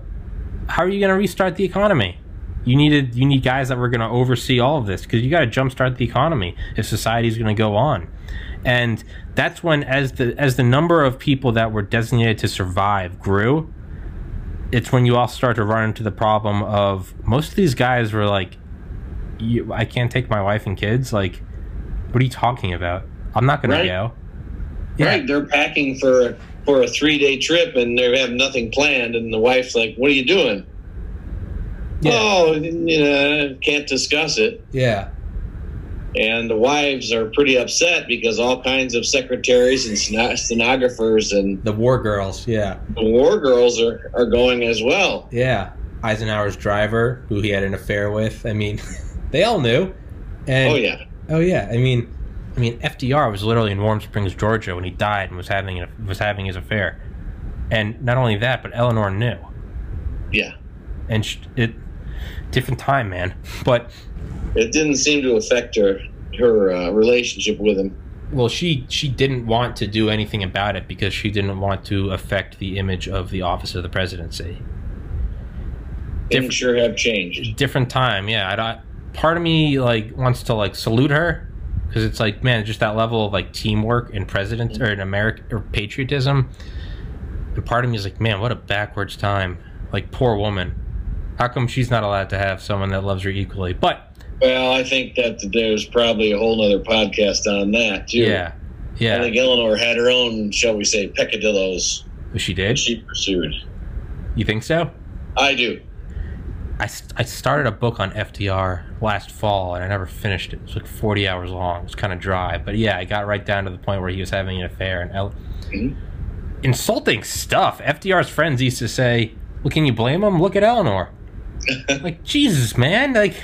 How are you going to restart the economy? You needed you need guys that were going to oversee all of this because you got to jumpstart the economy if society is going to go on, and that's when as the as the number of people that were designated to survive grew, it's when you all start to run into the problem of most of these guys were like, I can't take my wife and kids. Like, what are you talking about? I'm not going right. to go. Yeah. Right, they're packing for for a three day trip and they have nothing planned, and the wife's like, "What are you doing?" Yeah. Oh, you know, can't discuss it. Yeah. And the wives are pretty upset because all kinds of secretaries and stenographers and the war girls, yeah, the war girls are, are going as well. Yeah, Eisenhower's driver, who he had an affair with. I mean, they all knew. And, oh yeah. Oh yeah. I mean, I mean, FDR was literally in Warm Springs, Georgia, when he died and was having was having his affair. And not only that, but Eleanor knew. Yeah. and sh- it different time, man. But It didn't seem to affect her her uh, relationship with him. well, she she didn't want to do anything about it because she didn't want to affect the image of the office of the presidency. Things sure have changed. different time. Yeah, I don't, part of me like wants to like salute her because it's like man, just that level of like teamwork and president or in America or patriotism. And part of me is like, man, what a backwards time. Like poor woman. How come she's not allowed to have someone that loves her equally? But Well, I think that there's probably a whole other podcast on that too. yeah, yeah. I think Eleanor had her own, shall we say, peccadillos she did. she pursued. You think so? I do. I, I started a book on FDR last fall and I never finished it. It was like 40 hours long. It was kind of dry. But yeah, I got right down to the point where he was having an affair. And El- Mhm. insulting stuff. FDR's friends used to say, well, can you blame him? Look at Eleanor. like, Jesus, man. Like,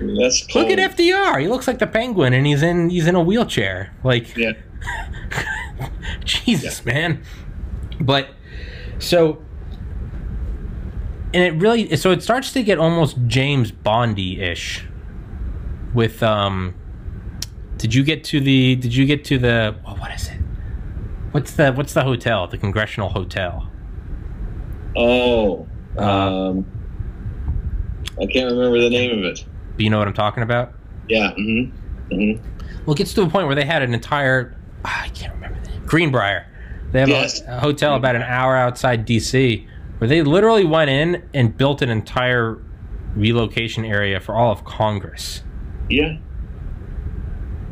That's look at FDR. He looks like the penguin and he's in he's in a wheelchair. Like, Yeah. Jesus, man. But so and it really so it starts to get almost James Bondy ish with um did you get to the did you get to the oh, what is it? What's the what's the hotel? The Congressional Hotel. Oh, Uh, um, I can't remember the name of it. Do you know what I'm talking about? Yeah. Mm-hmm. Mm-hmm. Well, it gets to a point where they had an entire ah, I can't remember the name. Greenbrier. They have a- a, hotel about an hour outside DC where they literally went in and built an entire relocation area for all of Congress. Yeah.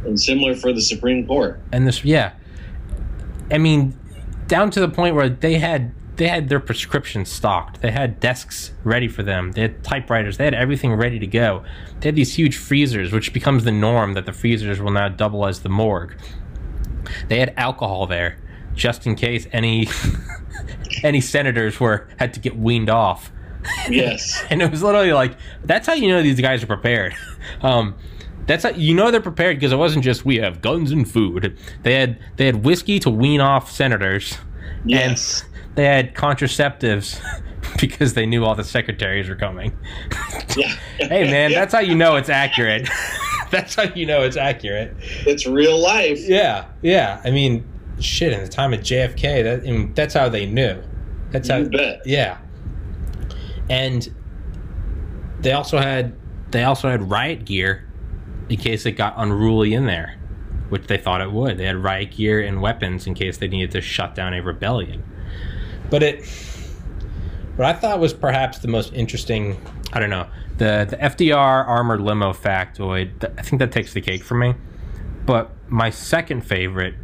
And similar for the Supreme Court. And this yeah. I mean down to the point where they had they had their prescriptions stocked. They had desks ready for them. They had typewriters. They had everything ready to go. They had these huge freezers, which becomes the norm that the freezers will now double as the morgue. They had alcohol there, just in case any any senators were had to get weaned off. Yes. And it was literally like that's how you know these guys are prepared. Um, that's how you know they're prepared because it wasn't just we have guns and food. They had they had whiskey to wean off senators. Yes. They had contraceptives because they knew all the secretaries were coming. yeah. Hey man, that's how you know it's accurate. that's how you know it's accurate. it's real life. Yeah, yeah. I mean, shit. In the time of JFK, that I mean, that's how they knew. That's how. Yeah. And they also had they also had riot gear in case it got unruly in there, which they thought it would. They had riot gear and weapons in case they needed to shut down a rebellion. But it what I thought was perhaps the most interesting, I don't know, the the FDR armored limo factoid. th- I think that takes the cake for me. But my second favorite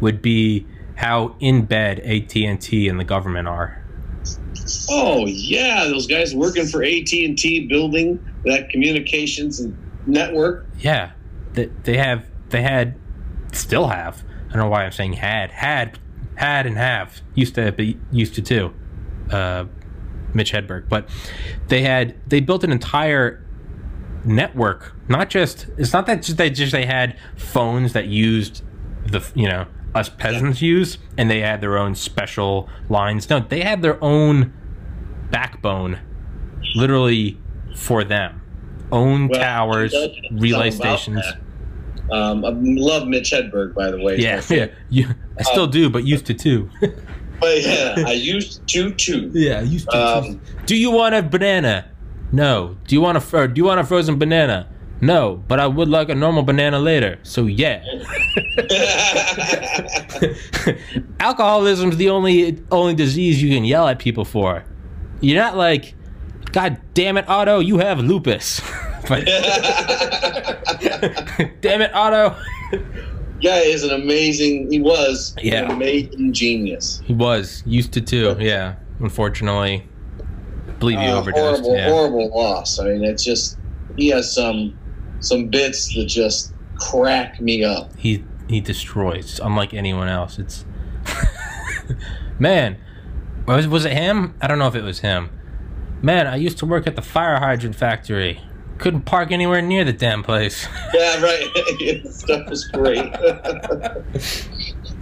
would be how in bed AT&T and the government are. Oh yeah, those guys working for AT and T building that communications network. Yeah, they, they have they had still have. I don't know why I'm saying had had had and have used to be used to too. Uh, Mitch Hedberg, but they had they built an entire network. Not just it's not that just they just they had phones that used the you know us peasants use, and they had their own special lines. No, they had their own backbone, literally for them. Own Well, towers, relay stations. Um, I love Mitch Hedberg, by the way. Yeah, yeah. You, I still do, but used to too. But yeah, I used to too. yeah, used to. Um, do you want a banana? No. Do you want a fr- Do you want a frozen banana? No, but I would like a normal banana later. So yeah. Alcoholism's the only only disease you can yell at people for. You're not like, God damn it, Otto, you have lupus. damn it, Otto. Guy is an amazing. He was Yeah. an amazing genius. He was used to too. Yeah, unfortunately, I believe he Uh, overdosed. horrible, yeah. horrible loss. I mean, it's just he has some some bits that just crack me up. He he destroys, unlike anyone else. It's man. Was was it him? I don't know if it was him. Man, I used to work at the fire hydrant factory. Couldn't park anywhere near the damn place. Yeah, right. Stuff is great.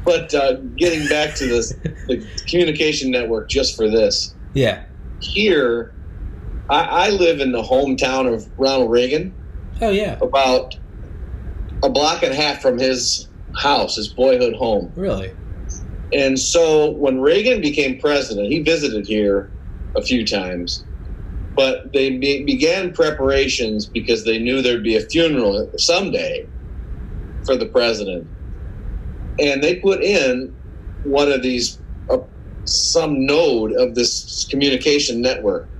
but uh, getting back to this, the communication network, just for this, yeah. here I, I live in the hometown of Ronald Reagan, Oh yeah, about a block and a half from his house, his boyhood home. really? And so when Reagan became president, he visited here a few times, but they be- began preparations because they knew there'd be a funeral someday for the president. And they put in one of these, uh, some node of this communication network.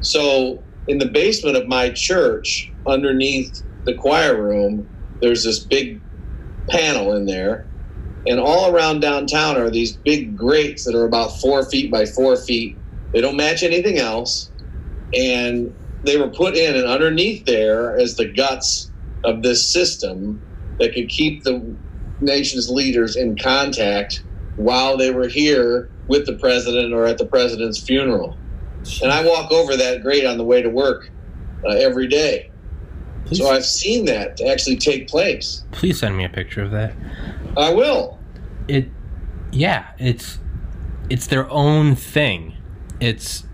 So in the basement of my church, underneath the choir room, there's this big panel in there and all around downtown are these big grates that are about four feet by four feet. They don't match anything else. And they were put in, and underneath there is the guts of this system that could keep the nation's leaders in contact while they were here with the president or at the president's funeral. And I walk over that grate on the way to work uh, every day. Please, So I've seen that actually take place. please send me a picture of that. I will. It, yeah, it's it's their own thing. It's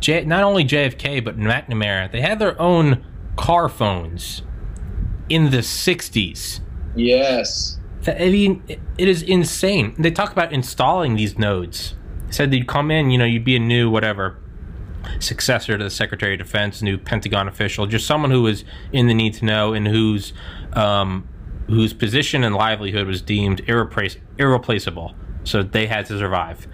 J, not only JFK but McNamara. They had their own car phones in the '60s. Yes. I mean, it- it is insane. They talk about installing these nodes. They said they'd come in, you know, you'd be a new whatever successor to the Secretary of Defense, new Pentagon official, just someone who was in the need to know and whose um, whose position and livelihood was deemed irreplace- irreplaceable. So they had to survive.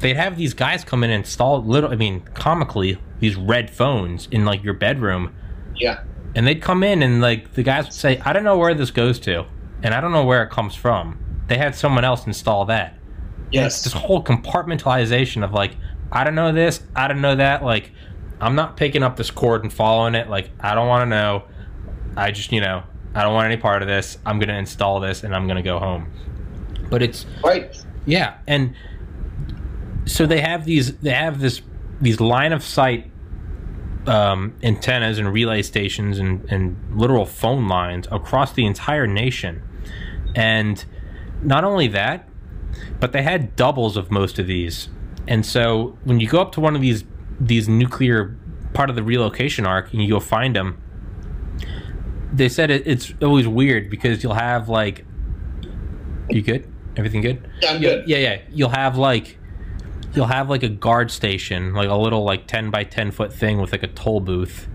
They'd have these guys come in and install little, I mean, comically, these red phones in like your bedroom Yeah. and they'd come in and like the guys would say i don't know where this goes to and i don't know where it comes from they had someone else install that Yes. this whole compartmentalization of like i don't know this i don't know that like i'm not picking up this cord and following it like i don't want to know i just you know i don't want any part of this i'm gonna install this and i'm gonna go home but it's Right. yeah, and so they have these they have this these line of sight um, antennas and relay stations and, and literal phone lines across the entire nation. And not only that, but they had doubles of most of these. And so when you go up to one of these these nuclear part of the relocation arc and you go find them, they said it, it's always weird because you'll have like, you good? Everything good? Yeah, I'm Yeah, good. yeah, yeah. You'll have like you'll have like a guard station, like a little like ten by ten foot thing with like a toll booth,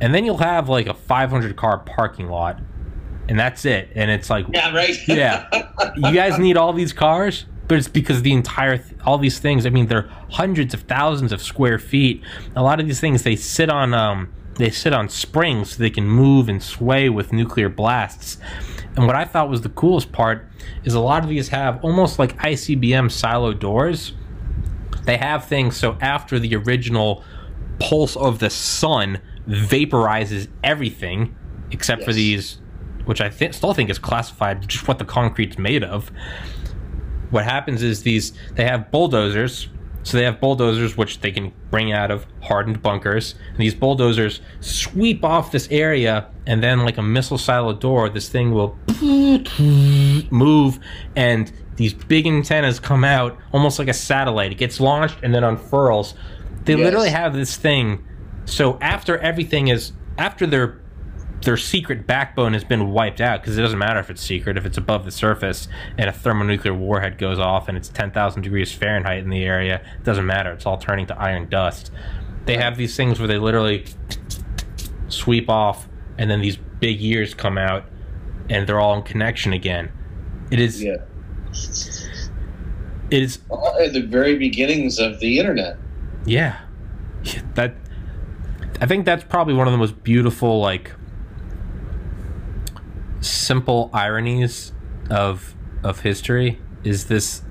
and then you'll have like a five hundred car parking lot, and that's it. And it's like, Yeah, right. yeah, you guys need all these cars, but it's because the entire th- all these things. I mean, they're hundreds of thousands of square feet. A lot of these things they sit on um they sit on springs so they can move and sway with nuclear blasts. And what I thought was the coolest part is a lot of these have almost like ICBM silo doors. They have things so after the original pulse of the sun vaporizes everything except for these which I th- still think is classified just what the concrete's made of. What happens is these they have bulldozers, so they have bulldozers which they can bring out of hardened bunkers. And these bulldozers sweep off this area, and then like a missile silo door, this thing will move, and these big antennas come out almost like a satellite. It gets launched and then unfurls. They Yes. literally have this thing. So after everything is after their their secret backbone has been wiped out because it doesn't matter if it's secret if it's above the surface and a thermonuclear warhead goes off and it's 10,000 degrees Fahrenheit in the area it doesn't matter it's all turning to iron dust they have these things where they literally sweep off and then these big ears come out and they're all in connection again it is Yeah. it is at the very beginnings of the internet. Yeah. Yeah, That I think that's probably one of the most beautiful like simple ironies of of history is this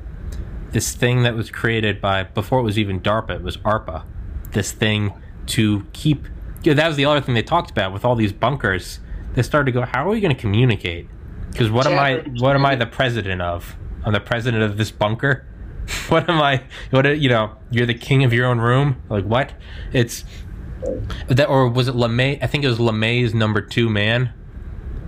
this thing that was created by before it was even DARPA, it was ARPA. This thing to keep yeah, that was the other thing they talked about with all these bunkers. They started to go, how are we going to communicate? Because what am I what am I the president of? I'm the president of this bunker. what am I? What you know? You're the king of your own room. Like what? It's that, or was it LeMay? I think it was LeMay's number two man.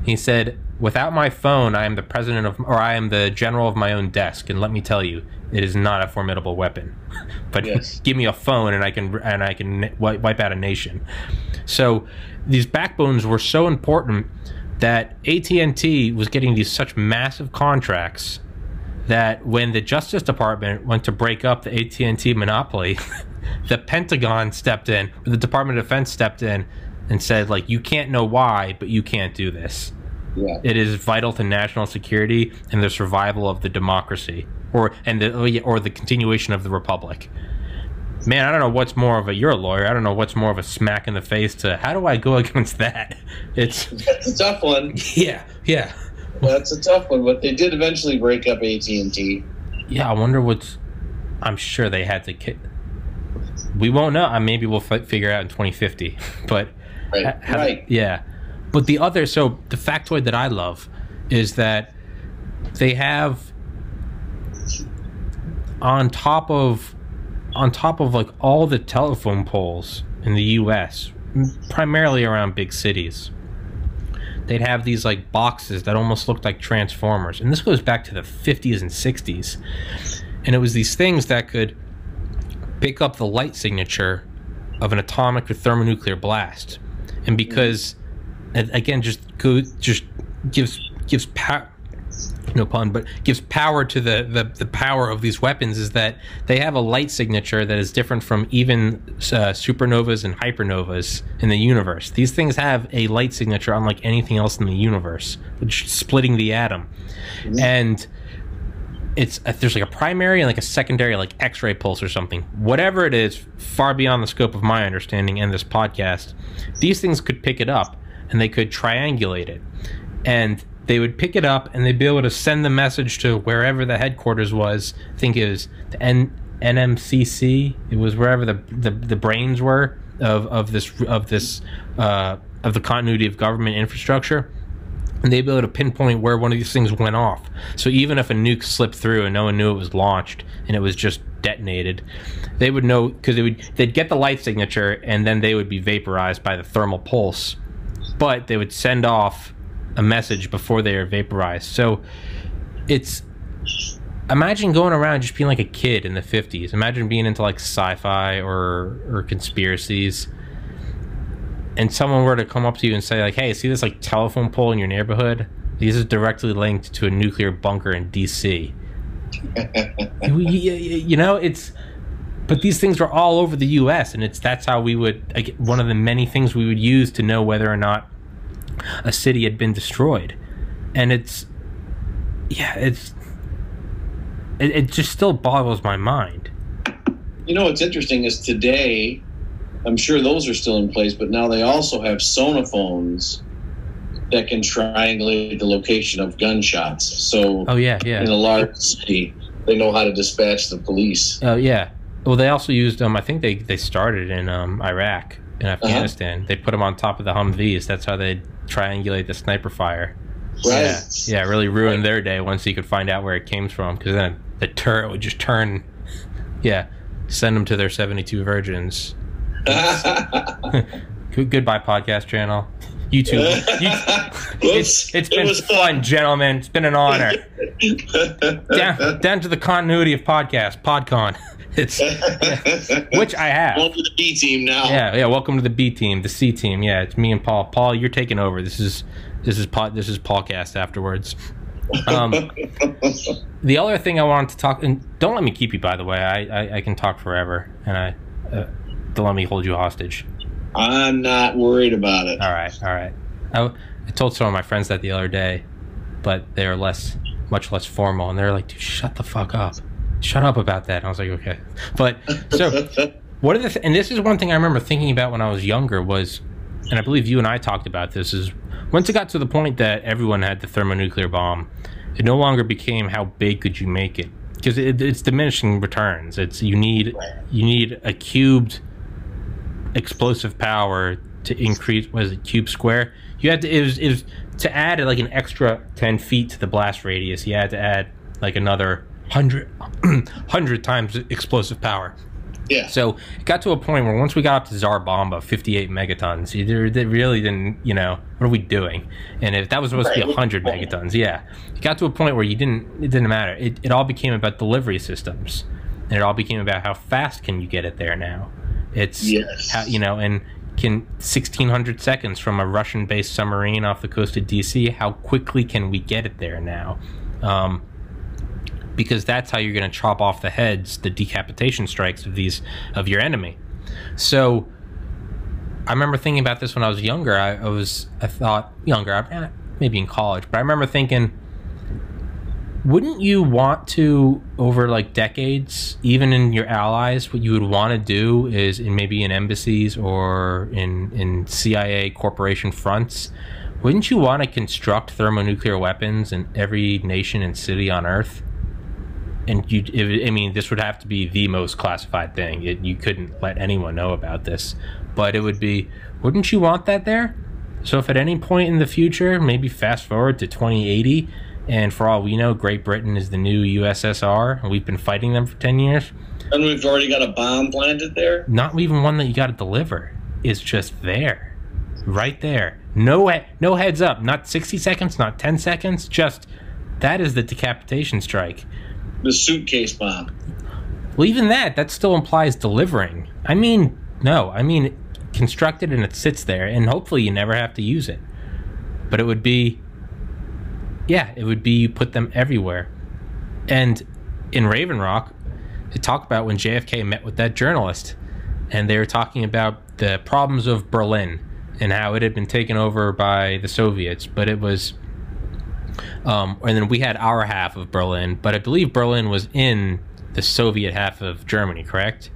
He said, "Without my phone, I am the president of, or I am the general of my own desk. And let me tell you, it is not a formidable weapon. but Yes. give me a phone and I can and I can wipe, wipe out a nation. So these backbones were so important that AT&T was getting these such massive contracts that when the Justice Department went to break up the AT&T monopoly, the Pentagon stepped in, the Department of Defense stepped in and said like you can't know why, but you can't do this. Yeah. It is vital to national security and the survival of the democracy, or and the oh, or the continuation of the republic. Man, I don't know what's more of a. You're a lawyer. I don't know what's more of a smack in the face to. How do I go against that? It's That's a tough one. yeah, yeah, That's a tough one, but they did eventually break up AT and T. yeah. I wonder what's. I'm sure they had to. ki- We won't know. Maybe we'll fi- figure out in 2050. But Right. Ha- have- right. Yeah. But the other, so the factoid that I love is that they have on top of on top of like all the telephone poles in the US, primarily around big cities. They'd have these like boxes that almost looked like transformers. And this goes back to the 50s and 60s. And it was these things that could pick up the light signature of an atomic or thermonuclear blast. And because again just go just gives gives power no pun but gives power to the, the the power of these weapons is that they have a light signature that is different from even uh, supernovas and hypernovas in the universe. These things have a light signature unlike anything else in the universe which splitting the atom. And it's there's like a primary and like a secondary like x-ray pulse or something whatever it is far beyond the scope of my understanding and this podcast these things could pick it up and they could triangulate it. And they would pick it up and they'd be able to send the message to wherever the headquarters was. I think it was the N- nmcc it was wherever the, the the brains were of of this of this uh of the continuity of government infrastructure and they'd be able to pinpoint where one of these things went off. So even if a nuke slipped through and no one knew it was launched and it was just detonated, they would know because they would they'd get the light signature and then they would be vaporized by the thermal pulse, but they would send off a message before they are vaporized. So it's imagine going around just being like a kid in the 50s imagine being into like sci-fi or or conspiracies and someone were to come up to you and say like hey see this like telephone pole in your neighborhood? This is directly linked to a nuclear bunker in dc you, you- you know it's but these things are all over the us and it's that's how we would like, one of the many things we would use to know whether or not a city had been destroyed. And it's yeah it's it, it just still boggles my mind. You know what's interesting is today, I'm sure those are still in place, but now they also have sonophones that can triangulate the location of gunshots. So oh yeah yeah in a large city, they know how to dispatch the police. Oh yeah. Well, they also used um. I think they they started in um Iraq and Afghanistan. They put them on top of the Humvees. That's how they triangulate the sniper fire. Right. Yeah, yeah. it Really ruined their day once you could find out where it came from. Because then the turret would just turn. Yeah, send them to their seventy-two virgins. Good, goodbye, podcast channel. YouTube. You, it's it's It been was fun, gentlemen. It's been an honor. down, down to the continuity of podcast, PodCon. It's which I have. Welcome to the B team now. Yeah, yeah. Welcome to the B team, the C team. Yeah, it's me and Paul. Paul, you're taking over. This is this is pod, this is Paulcast afterwards. Um, the other thing I wanted to talk, and don't let me keep you. By the way, I I, I can talk forever, and I uh, don't let me hold you hostage. I'm not worried about it. All right, all right. I, I told some of my friends that the other day, but they are less, much less formal, and they're like, "Dude, shut the fuck up, shut up about that." And I was like, "Okay," but so what are the th- and this is one thing I remember thinking about when I was younger was, and I believe you and I talked about this is once it got to the point that everyone had the thermonuclear bomb, it no longer became how big could you make it because it, it's diminishing returns. It's you need you need a cubed explosive power to increase was it cube square you had to it was, it was to add like an extra 10 feet to the blast radius you had to add like another 100 100 times explosive power Yeah. So it got to a point where once we got up to Tsar Bomba, 58 megatons, they really didn't, you know, what are we doing? And if that was supposed to Right. be 100 megatons, yeah. It got to a point where you didn't, it didn't matter. It, it all became about delivery systems. And it all became about how fast can you get it there now. It's, Yes. you know, and can 1600 seconds from a Russian based submarine off the coast of DC, how quickly can we get it there now? Um, because that's how you're going to chop off the heads, the decapitation strikes of these of your enemy. So I remember thinking about this when I was younger. I, I was I thought younger, maybe in college, but I remember thinking, wouldn't you want to over like decades, even in your allies, what you would want to do is in maybe in embassies or in in CIA corporation fronts. Wouldn't you want to construct thermonuclear weapons in every nation and city on Earth? and you i mean this would have to be the most classified thing it, you couldn't let anyone know about this but it would be wouldn't you want that there so if at any point in the future maybe fast forward to 2080 and for all we know great britain is the new ussr and we've been fighting them for 10 years And we've already got a bomb planted there. not even one that you got to deliver It's just there right there no no heads up not 60 seconds not 10 seconds just that is the decapitation strike The suitcase bomb. Well, even that, that still implies delivering. I mean, no, I mean, constructed and it sits there, and hopefully you never have to use it. But it would be, yeah, it would be you put them everywhere. And in Raven Rock, they talk about when JFK met with that journalist, and they were talking about the problems of Berlin and how it had been taken over by the Soviets, but it was um, and then we had our half of Berlin, but I believe Berlin was in the Soviet half of Germany, correct?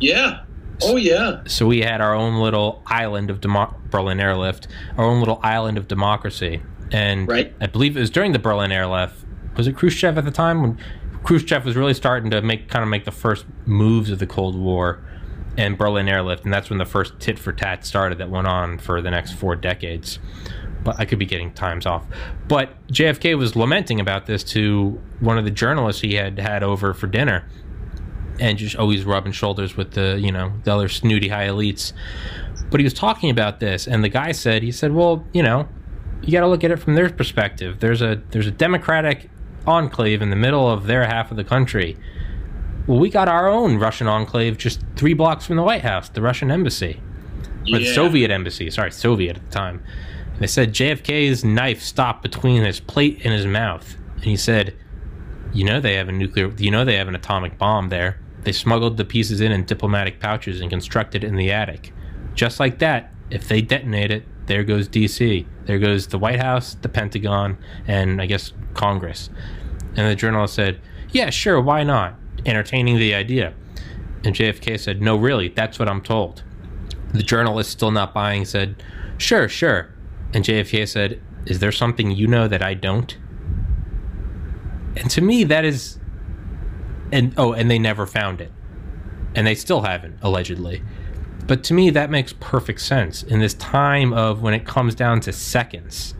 Yeah. Oh yeah. So we had our own little island of demo- Berlin airlift, our own little island of democracy. And Right. I believe it was during the Berlin airlift. Was it Khrushchev at the time when Khrushchev was really starting to make kind of make the first moves of the Cold War and Berlin airlift, and that's when the first tit for tat started that went on for the next four decades. But I could be getting times off. But JFK was lamenting about this to one of the journalists he had had over for dinner and just always rubbing shoulders with the you know the other snooty high elites. But he was talking about this, and the guy said, he said, well, you know, you got to look at it from their perspective. There's a there's a democratic enclave in the middle of their half of the country. Well, we got our own Russian enclave just three blocks from the White House, the Russian embassy, or the Soviet embassy. Sorry, Soviet at the time. And they said JFK's knife stopped between his plate and his mouth, and he said, "You know they have a nuclear. You know they have an atomic bomb there. They smuggled the pieces in in diplomatic pouches and constructed it in the attic. Just like that, if they detonate it, there goes D.C. There goes the White House, the Pentagon, and I guess Congress." And the journalist said, "Yeah, sure, why not?" Entertaining the idea. And JFK said, "No, really, that's what I'm told." The journalist, still not buying, said, Sure, sure. And JFK said, Is there something you know that I don't? And to me, that is. And oh, and they never found it. And they still haven't, allegedly. But to me, that makes perfect sense in this time of when it comes down to seconds,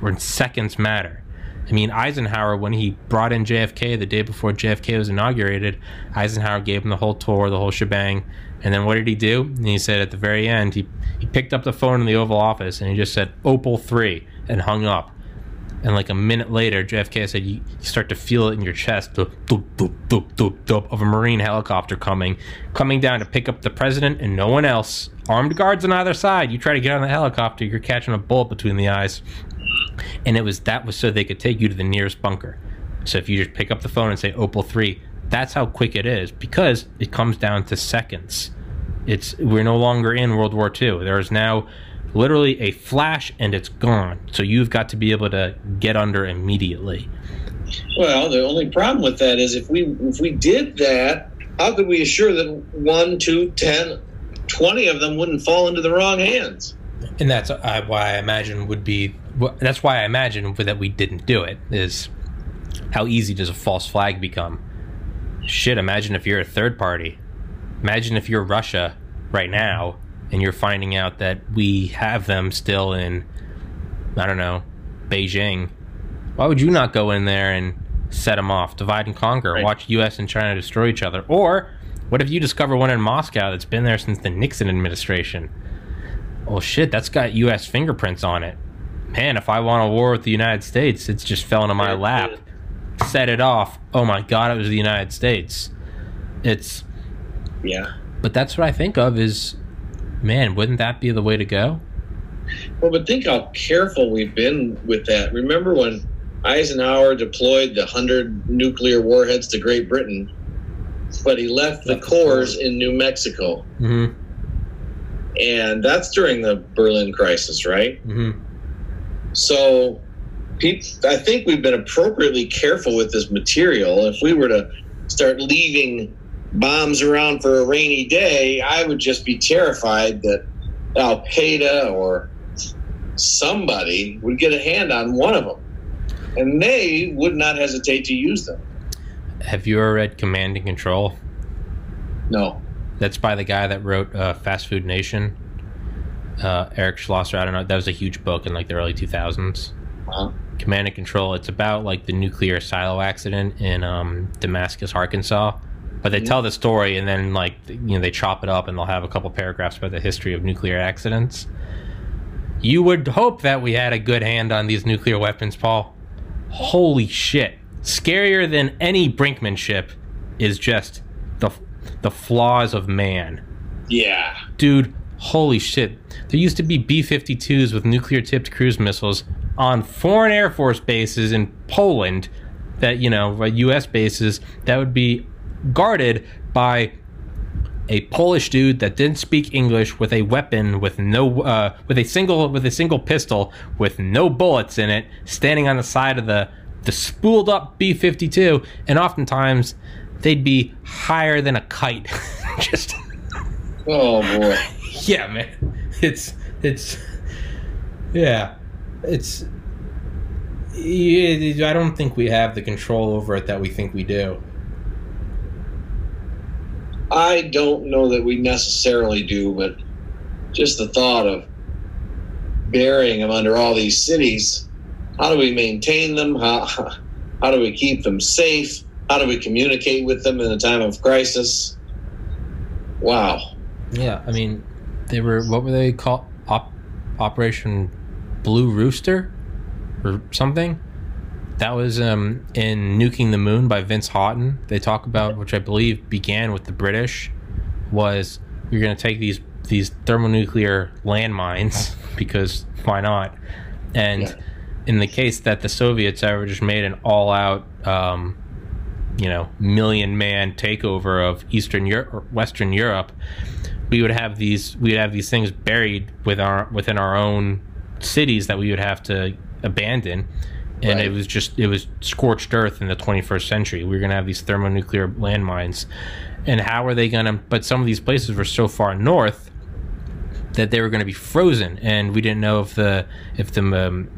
when seconds matter. I mean, Eisenhower, when he brought in JFK the day before JFK was inaugurated, Eisenhower gave him the whole tour, the whole shebang. And then what did he do? And he said at the very end, he, he picked up the phone in the Oval Office and he just said, Opal 3, and hung up. And like a minute later, JFK said, you, start to feel it in your chest, doop, doop, doop, doop, doop, of a Marine helicopter coming, coming down to pick up the president and no one else. Armed guards on either side. You try to get on the helicopter, you're catching a bullet between the eyes. And it was that was so they could take you to the nearest bunker. So if you just pick up the phone and say Opal 3, that's how quick it is because it comes down to seconds. It's we're no longer in World War II. There is now literally a flash and it's gone. So you've got to be able to get under immediately. Well, the only problem with that is if we if we did that, how could we assure that one, two, ten, twenty of them wouldn't fall into the wrong hands? And that's uh, why I imagine would be that's why I imagine that we didn't do it is how easy does a false flag become? Shit, imagine if you're a third party. Imagine if you're Russia right now and you're finding out that we have them still in I don't know, Beijing. Why would you not go in there and set them off, divide and conquer, Right. watch US and China destroy each other or What if you discover one in Moscow that's been there since the Nixon administration? Well, shit, that's got U.S. fingerprints on it. Man, if I want a war with the United States, it's just fell into my lap. Set it off. Oh my God, it was the United States. It's Yeah. but that's what I think of is, man, wouldn't that be the way to go? Well, but think how careful we've been with that. Remember when Eisenhower deployed the 100 nuclear warheads to Great Britain, but he left the cores in New Mexico? hmm And that's during the Berlin crisis, right? hmm So, I think we've been appropriately careful with this material. If we were to start leaving bombs around for a rainy day, I would just be terrified that Al Qaeda or somebody would get a hand on one of them. And they would not hesitate to use them. Have you ever read Command and Control? No. That's by the guy that wrote uh, Fast Food Nation. Uh, Eric Schlosser. I don't know. That was a huge book in like the early 2000s. Uh-huh. Command and Control. It's about like the nuclear silo accident in um, Damascus, Arkansas. But they Mhm. tell the story and then like you know they chop it up and they'll have a couple paragraphs about the history of nuclear accidents. You would hope that we had a good hand on these nuclear weapons, Paul. Holy shit! Scarier than any Brinkmanship is just the the flaws of man Yeah. dude, holy shit. There used to be B 52s with nuclear tipped cruise missiles on foreign Air Force bases in Poland that, you know, US bases that would be guarded by a Polish dude that didn't speak English with a weapon with no uh, with a single with a single pistol with no bullets in it standing on the side of the the spooled up B52 and oftentimes they'd be higher than a kite just Oh, boy. yeah, man. It's it's yeah, it's. I don't think we have the control over it that we think we do. I don't know that we necessarily do, but just the thought of burying them under all these cities, how do we maintain them? How, how do we keep them safe? How do we communicate with them in a time of crisis? Wow. Yeah, I mean, they were what were they called? Op- Operation Blue Rooster or something. That was um, in Nuking the Moon by Vince Houghton. They talk about, which I believe began with the British, was you're going to take these these thermonuclear landmines because why not? And Yeah. in the case that the Soviets ever just made an all-out, um, you know, million-man takeover of Eastern Europe, Western Europe, we would have these we would have these things buried with our within our own cities that we would have to abandon and Right. it was just it was scorched earth in the 21st century. We were going to have these thermonuclear landmines. And how are they going to but some of these places were so far north that they were going to be frozen. And we didn't know if the if the um,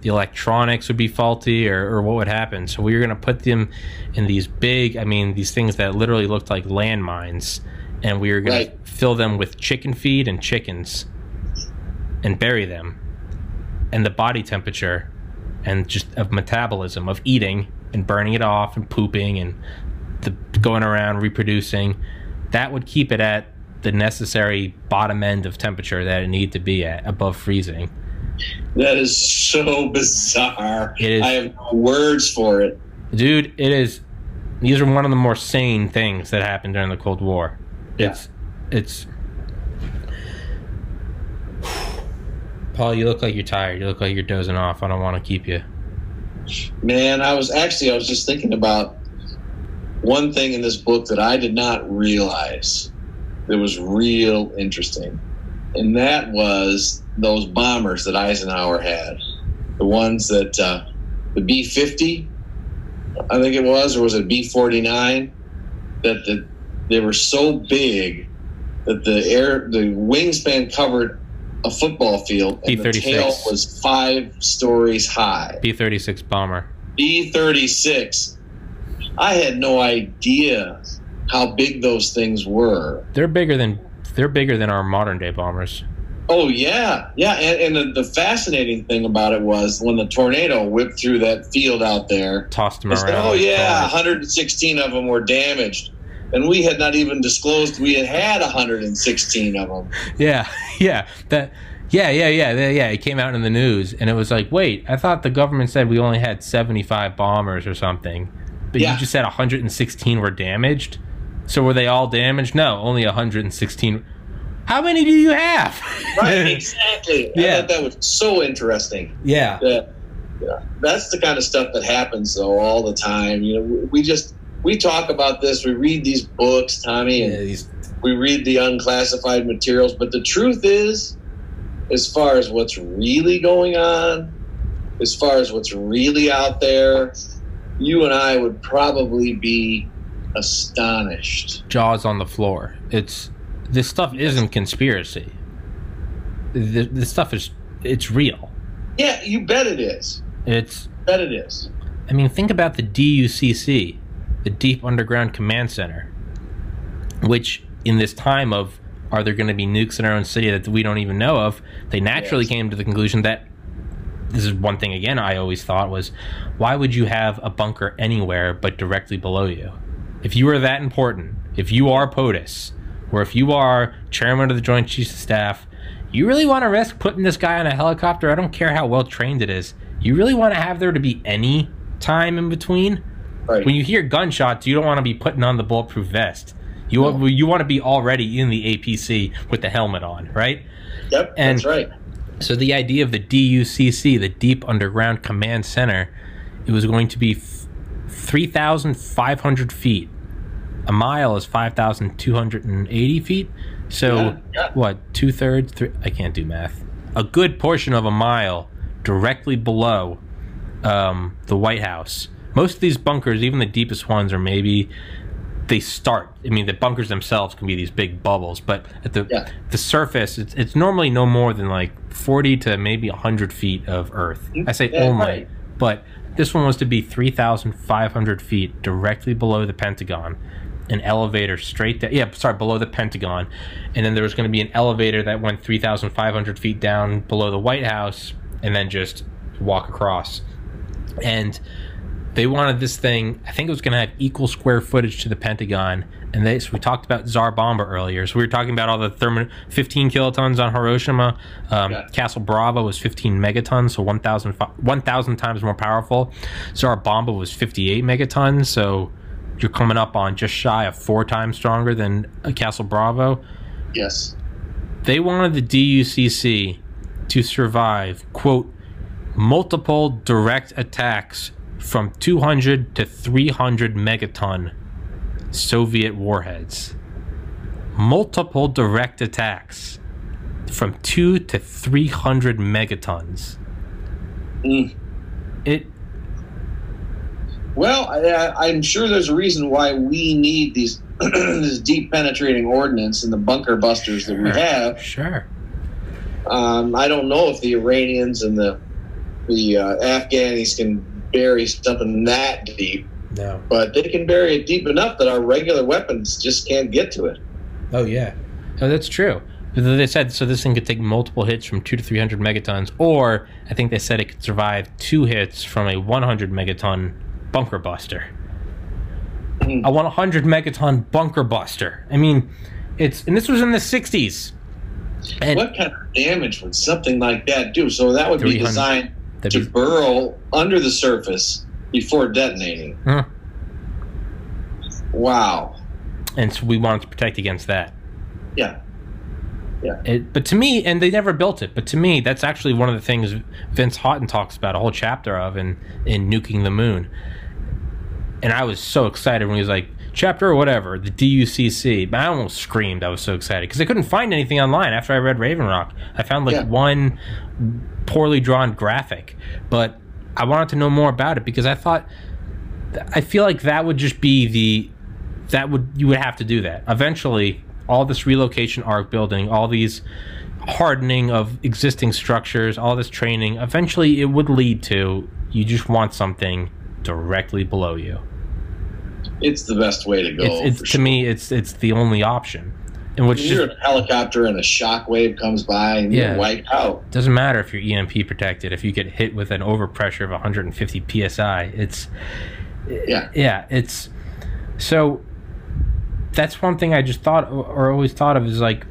the electronics would be faulty or, or what would happen. So we were going to put them in these big i mean these things that literally looked like landmines. And we were going Right. to fill them with chicken feed and chickens and bury them. And the body temperature and just of metabolism of eating and burning it off and pooping and the going around reproducing that would keep it at the necessary bottom end of temperature that it needed to be at above freezing That is so bizarre. It is. I have no words for it. dude it is these are one of the more sane things that happened during the cold war it's it's paul you look like you're tired you look like you're dozing off i don't want to keep you Man, I was actually I was just thinking about one thing in this book that I did not realize that was real interesting. And that was those bombers that Eisenhower had. The ones that uh, the B 50, I think it was, or was it B 49? That the, they were so big that the air, the wingspan covered a football field and the B-36. tail was five stories high. b-36 bomber B 36. I had no idea how big those things were. they're bigger than they're bigger than our modern day bombers Oh, yeah. Yeah. And, and the, the fascinating thing about it was when the tornado whipped through that field out there, tossed them around said, oh, yeah, 116 of them were damaged. And we had not even disclosed we had had 116 of them. Yeah, yeah, that. Yeah, yeah, yeah, yeah, yeah. It came out in the news, and it was like, wait, I thought the government said we only had 75 bombers or something, but Yeah. you just said 116 were damaged. So were they all damaged? No, only 116. How many do you have? Right, exactly. I Yeah. thought that was so interesting. yeah, Yeah, yeah. That's the kind of stuff that happens though all the time. You know, we just we talk about this. We read these books, Tommy, and yeah, these we read the unclassified materials. But the truth is, as far as what's really going on, as far as what's really out there, you and I would probably be astonished. jaws on the floor. It's this stuff isn't conspiracy. This, this stuff is it's real. Yeah, you bet it is. It's Bet it is. I mean, think about the DUCC, the Deep Underground Command Center, which in this time of are there going to be nukes in our own city that we don't even know of, they naturally Yes. came to the conclusion that this is one thing again I always thought was why would you have a bunker anywhere but directly below you? If you are that important, if you are POTUS, or if you are chairman of the Joint Chiefs of Staff, you really want to risk putting this guy on a helicopter? I don't care how well trained it is. You really want to have there to be any time in between? Right. When you hear gunshots, you don't want to be putting on the bulletproof vest. You No. you want to be already in the APC with the helmet on, right? yep, and- that's right. So the idea of the DUCC, the Deep Underground Command Center, it was going to be f- 3,500 feet. A mile is 5,280 feet. So Yeah, yeah. what? Two thirds? Three, I can't do math. A good portion of a mile directly below um, the White House. Most of these bunkers, even the deepest ones, are maybe they start. I mean, the bunkers themselves can be these big bubbles, but at the Yeah. the surface, it's, it's normally no more than like forty to maybe hundred feet of Earth. Mm-hmm. I say Yeah, only, right. but this one was to be three thousand five hundred feet directly below the Pentagon. An elevator straight down. Yeah, sorry, below the Pentagon, and then there was going to be an elevator that went three thousand five hundred feet down below the White House, and then just walk across. And they wanted this thing. I think it was going to have equal square footage to the Pentagon. And they, so we talked about Tsar Bomba earlier. So we were talking about all the thermo, 15 kilotons on Hiroshima. Um, Yeah. Castle Bravo was 15 megatons, so 1,000 fi- 1,000 times more powerful. Tsar Bomba was 58 megatons, so you're coming up on just shy of four times stronger than a Castle Bravo Yes. they wanted the DUCC to survive, quote, multiple direct attacks from 200 to 300 megaton Soviet warheads. Multiple direct attacks from 2 to 300 megatons. Mm. It Well, I, I'm sure there's a reason why we need these this deep penetrating ordnance and the bunker busters that we have. sure. Um, I don't know if the Iranians and the the uh, Afghanis can bury something that deep, No. but they can bury it deep enough that our regular weapons just can't get to it. Oh yeah, oh, that's true. They said so. This thing could take multiple hits from two to three hundred megatons, or I think they said it could survive two hits from a one hundred megaton bunker buster. Mhm. A one hundred megaton bunker buster. I mean, it's and this was in the sixties. And What kind of damage would something like that do? So that would be designed that'd to be- burrow under the surface before detonating. Huh. Wow. and so we wanted to protect against that. Yeah. It, but to me, and they never built it. But to me, that's actually one of the things Vince Houghton talks about a whole chapter of in in nuking the moon. And I was so excited when he was like chapter or whatever the DUCC. I almost screamed. I was so excited because I couldn't find anything online after I read Raven Rock. I found like Yeah. one poorly drawn graphic, but I wanted to know more about it because I thought I feel like that would just be the that would you would have to do that eventually all this relocation arc building all these hardening of existing structures all this training eventually it would lead to you just want something directly below you It's the best way to go. it's, it's to sure. me it's it's the only option in which You're just in a helicopter and a shock wave comes by and Yeah. you're wiped out. doesn't matter if you're EMP protected if you get hit with an overpressure of 150 psi it's Yeah. yeah it's so that's one thing I just thought or always thought of is like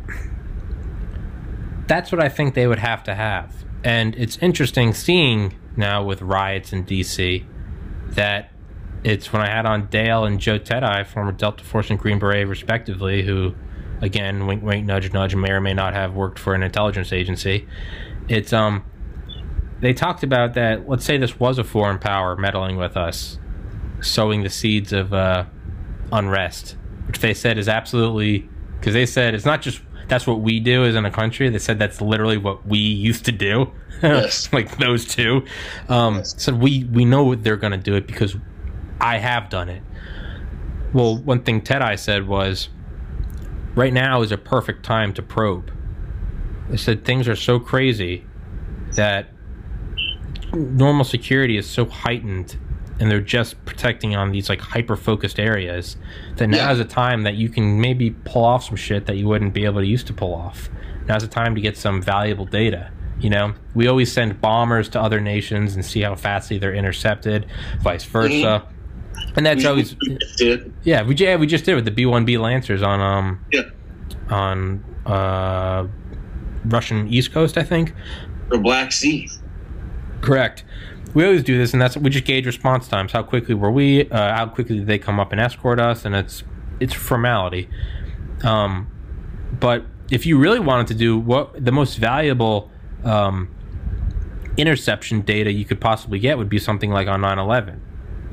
that's what I think they would have to have. And it's interesting seeing now with riots in DC that it's when I had on Dale and Joe Tedai, former Delta Force and Green Beret, respectively, who, again, wink, wink, nudge, nudge, may or may not have worked for an intelligence agency. It's um, they talked about that. Let's say this was a foreign power meddling with us, sowing the seeds of uh, unrest, which they said is absolutely because they said it's not just that's what we do as in a country. They said that's literally what we used to do. Yes. like those two. Um, yes. So we we know they're going to do it because I have done it. Well, one thing Tedai said was, right now is a perfect time to probe. They said things are so crazy that normal security is so heightened and they're just protecting on these like hyper focused areas that now yeah. is a time that you can maybe pull off some shit that you wouldn't be able to used to pull off. Now's a time to get some valuable data. You know, we always send bombers to other nations and see how fastly they're intercepted, vice versa. Mm-hmm. And that's we, always we did. Yeah, we yeah we just did with the B one B Lancers on um yeah on uh Russian East Coast, I think. or Black Sea. Correct. We always do this, and that's we just gauge response times. How quickly were we? Uh, how quickly did they come up and escort us? And it's it's formality. Um, but if you really wanted to do what the most valuable um, interception data you could possibly get would be something like on 9/11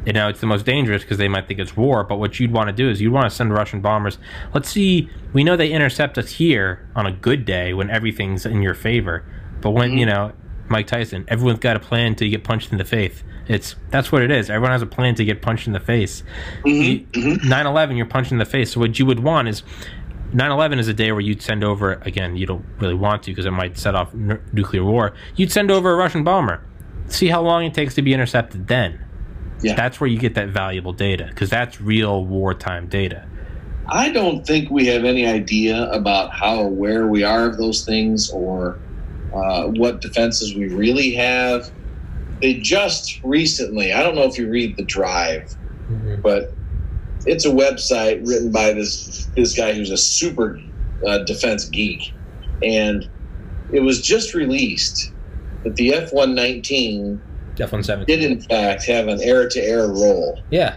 you know, it's the most dangerous because they might think it's war. But what you'd want to do is you'd want to send Russian bombers. Let's see, we know they intercept us here on a good day when everything's in your favor. But when mm-hmm. you know Mike Tyson, everyone's got a plan to get punched in the face. It's that's what it is. Everyone has a plan to get punched in the face. Mm-hmm. 9/11, mm-hmm. you're punched in the face. So what you would want is 9/11 is a day where you'd send over again. You don't really want to because it might set off n- nuclear war. You'd send over a Russian bomber. See how long it takes to be intercepted then yeah. That's where you get that valuable data because that's real wartime data. I don't think we have any idea about how aware we are of those things or uh, what defenses we really have. They just recently, I don't know if you read The Drive, mm-hmm. but it's a website written by this this guy who's a super uh, defense geek, and it was just released that the F one nineteen F-117 did in fact have an air-to-air role. Yeah,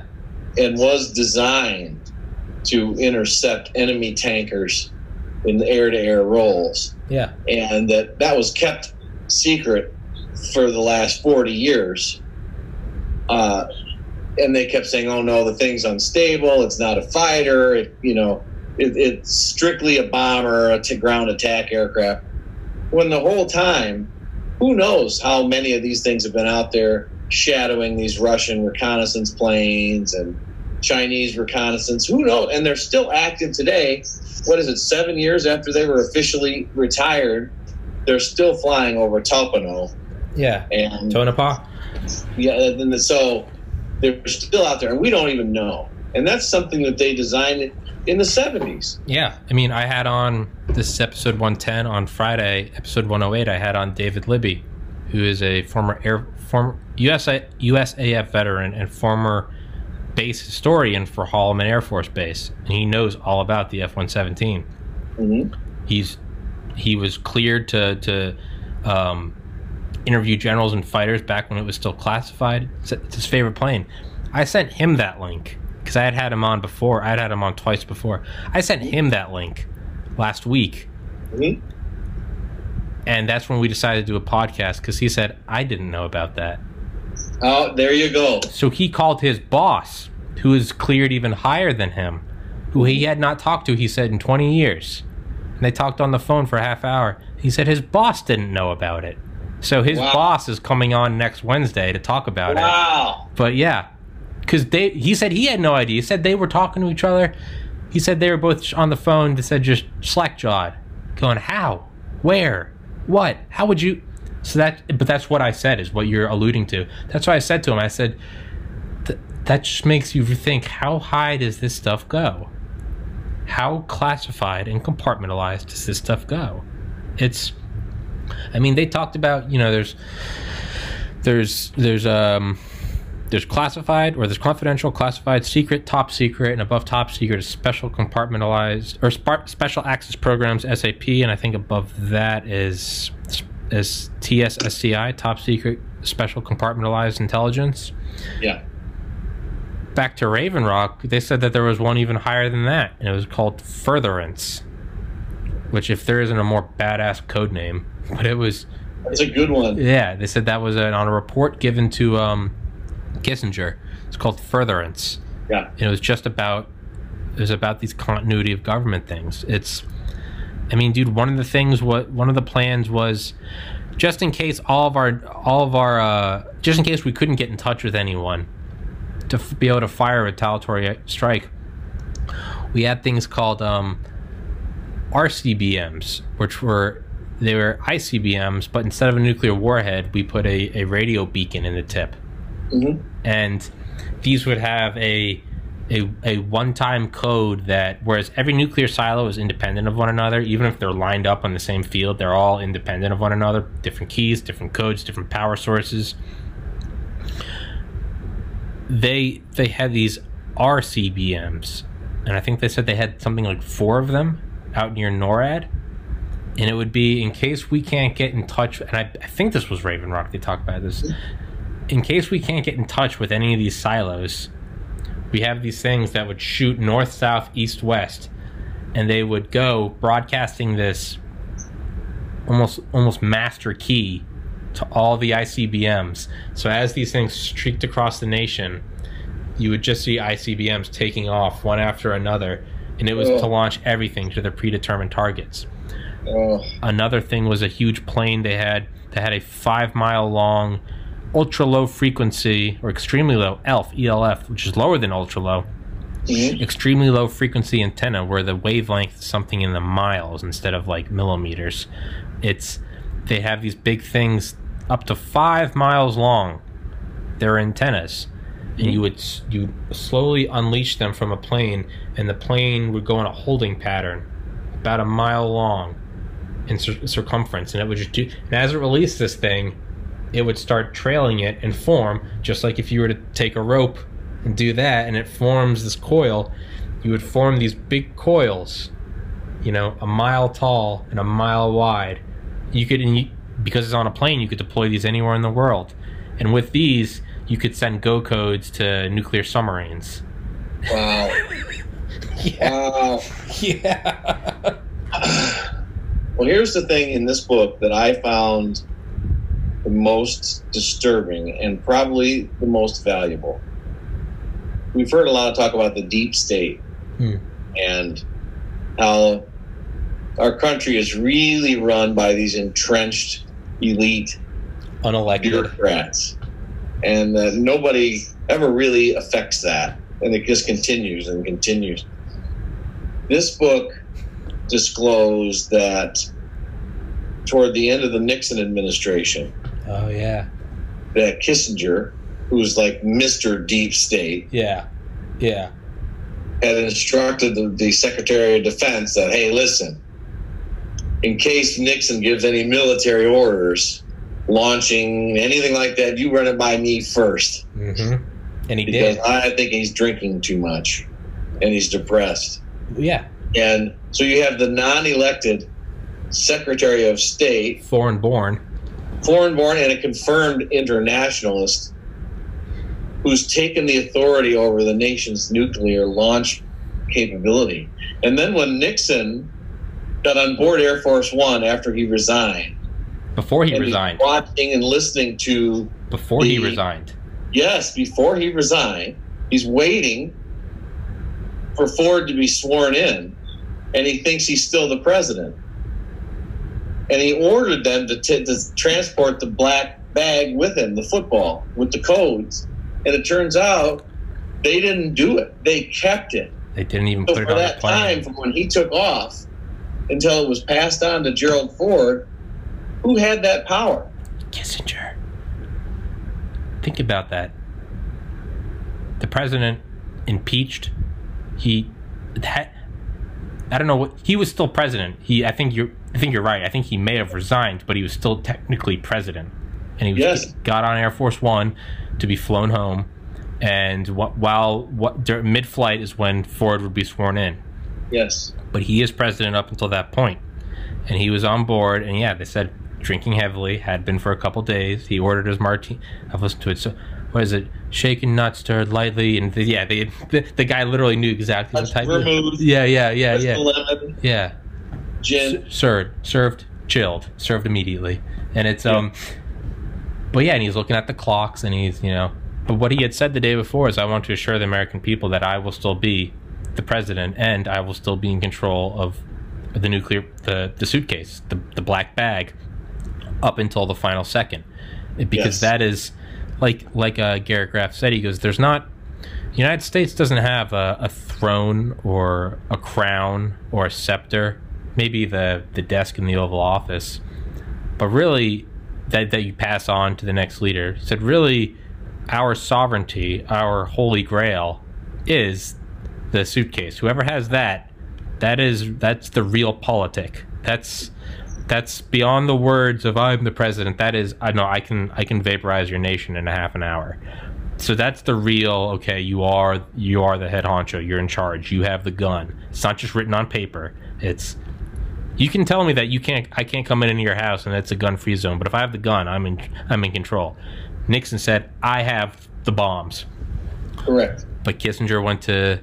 and was designed to intercept enemy tankers in the air-to-air roles. Yeah, and that that was kept secret for the last forty years. Uh, and they kept saying, "Oh no, the thing's unstable. It's not a fighter. It, you know, it, it's strictly a bomber, a ground attack aircraft." When the whole time who knows how many of these things have been out there shadowing these Russian reconnaissance planes and Chinese reconnaissance. Who knows? And they're still active today. What is it? Seven years after they were officially retired, they're still flying over Topano. Yeah, and Tonopah. Yeah, and so they're still out there, and we don't even know. And that's something that they designed in the 70s. Yeah. I mean, I had on this episode 110 on Friday, episode 108, I had on David Libby, who is a former air former USA, USAF veteran and former base historian for Holloman Air Force Base, and he knows all about the F-117. Mm-hmm. He's he was cleared to to um, interview generals and fighters back when it was still classified. It's, it's his favorite plane. I sent him that link because I had had him on before. I'd had him on twice before. I sent him that link last week. Mm-hmm. And that's when we decided to do a podcast because he said, I didn't know about that. Oh, there you go. So he called his boss, who is cleared even higher than him, who he had not talked to, he said, in 20 years. And they talked on the phone for a half hour. He said his boss didn't know about it. So his wow. boss is coming on next Wednesday to talk about wow. it. Wow. But yeah, because they he said he had no idea. He said they were talking to each other. He said they were both on the phone. They said just slack jawed, going how, where, what, how would you? So that, but that's what I said is what you're alluding to. That's why I said to him. I said that just makes you think how high does this stuff go? How classified and compartmentalized does this stuff go? It's, I mean, they talked about you know there's there's there's um there's classified or there's confidential, classified, secret, top secret, and above top secret is special compartmentalized or sp- special access programs SAP, and I think above that is is TSSCI, top secret, special compartmentalized intelligence. Yeah. Back to Raven Rock, they said that there was one even higher than that, and it was called Furtherance, which if there isn't a more badass code name, but it was. That's a good one. Yeah, they said that was an, on a report given to um, Kissinger. It's called Furtherance. Yeah. And it was just about it was about these continuity of government things. It's I mean, dude, one of the things what one of the plans was just in case all of our all of our uh, just in case we couldn't get in touch with anyone to f- be able to fire a retaliatory strike. We had things called um, RCBMs, which were they were ICBMs, but instead of a nuclear warhead, we put a, a radio beacon in the tip Mm-hmm. and these would have a a, a one-time code that whereas every nuclear silo is independent of one another even if they're lined up on the same field they're all independent of one another. Different keys different codes different power sources. They they had these RCBMs and I think they said they had something like four of them out near NORAD. And it would be in case we can't get in touch and I, I think this was Raven Rock they talked about this in case we can't get in touch with any of these silos, we have these things that would shoot north, south, east, west, and they would go broadcasting this almost almost master key to all the ICBMs. So as these things streaked across the nation, you would just see ICBMs taking off one after another, and it was Oh. to launch everything to their predetermined targets. Oh, Another thing was a huge plane they had that had a five mile long ultra low frequency or extremely low ELF ELF, which is lower than ultra low, mhm. extremely low frequency antenna where the wavelength is something in the miles instead of like millimeters. It's they have these big things up to five miles long. They're antennas, and you would you slowly unleash them from a plane, and the plane would go in a holding pattern, about a mile long, in cir- circumference, and it would just do. And as it released this thing, it would start trailing it and form, just like if you were to take a rope and do that, and it forms this coil. You would form these big coils, you know, a mile tall and a mile wide. You could, and you, because it's on a plane, you could deploy these anywhere in the world. And with these, you could send go codes to nuclear submarines. wow. Yeah. Wow. Yeah. Well, here's the thing in this book that I found the most disturbing and probably the most valuable. We've heard a lot of talk about the deep state Hmm. and how our country is really run by these entrenched elite Unelected. bureaucrats, and uh, nobody ever really affects that, and it just continues and continues. This book disclosed that toward the end of the Nixon administration, Oh, yeah. that Kissinger, who's like Mr. Deep State, Yeah. Yeah. had instructed the, the Secretary of Defense that, hey, listen, in case Nixon gives any military orders, launching anything like that, you run it by me first. Mm-hmm. And he because did. I think he's drinking too much and he's depressed. Yeah. And so you have the non elected Secretary of State, Foreign born. Foreign born and a confirmed internationalist, who's taken the authority over the nation's nuclear launch capability. And then when Nixon got on board Air Force One after he resigned, Before he resigned. watching and listening to Before he resigned. Yes, before he resigned, he's waiting for Ford to be sworn in, and he thinks he's still the president. And he ordered them to, t- to transport the black bag with him, the football with the codes. And it turns out they didn't do it; they kept it. They didn't even So put it on the that plane. time, from when he took off until it was passed on to Gerald Ford, who had that power? Kissinger. Think about that. The president impeached. He that I don't know what he was still president. He I think you're I think you're right. I think he may have resigned, but he was still technically president. And he was, Yes. got on Air Force One to be flown home. and wh- while what mid-flight is when Ford would be sworn in. Yes. But he is president up until that point, and he was on board. And yeah, they said drinking heavily had been for a couple days. He ordered his martini. I've listened to it. So what is it? Shaken, not stirred, lightly, and the, yeah, they, the, the guy literally knew exactly Touch the type. vermouth, Yeah, yeah, yeah, yeah, yeah. Gin. S- served, served, chilled, served immediately, and it's um. But yeah, and he's looking at the clocks, and he's you know. But what he had said the day before is, "I want to assure the American people that I will still be the president, and I will still be in control of the nuclear, the the suitcase, the the black bag, up until the final second, because Yes. that is like like uh, Garret Graff said. He goes, "There's not." The United States doesn't have a, a throne or a crown or a scepter, maybe the, the desk in the Oval Office, but really that, that you pass on to the next leader. Said, really, our sovereignty, our holy grail, is the suitcase. Whoever has that, that is that's the realpolitik. That's that's beyond the words of I'm the president. That is I know I can I can vaporize your nation in a half an hour. So that's the real okay, you are you are the head honcho, you're in charge, you have the gun. It's not just written on paper. It's you can tell me that you can't I can't come in into your house and it's a gun free zone, but if I have the gun, I'm in I'm in control. Nixon said, I have the bombs. Correct. But Kissinger went to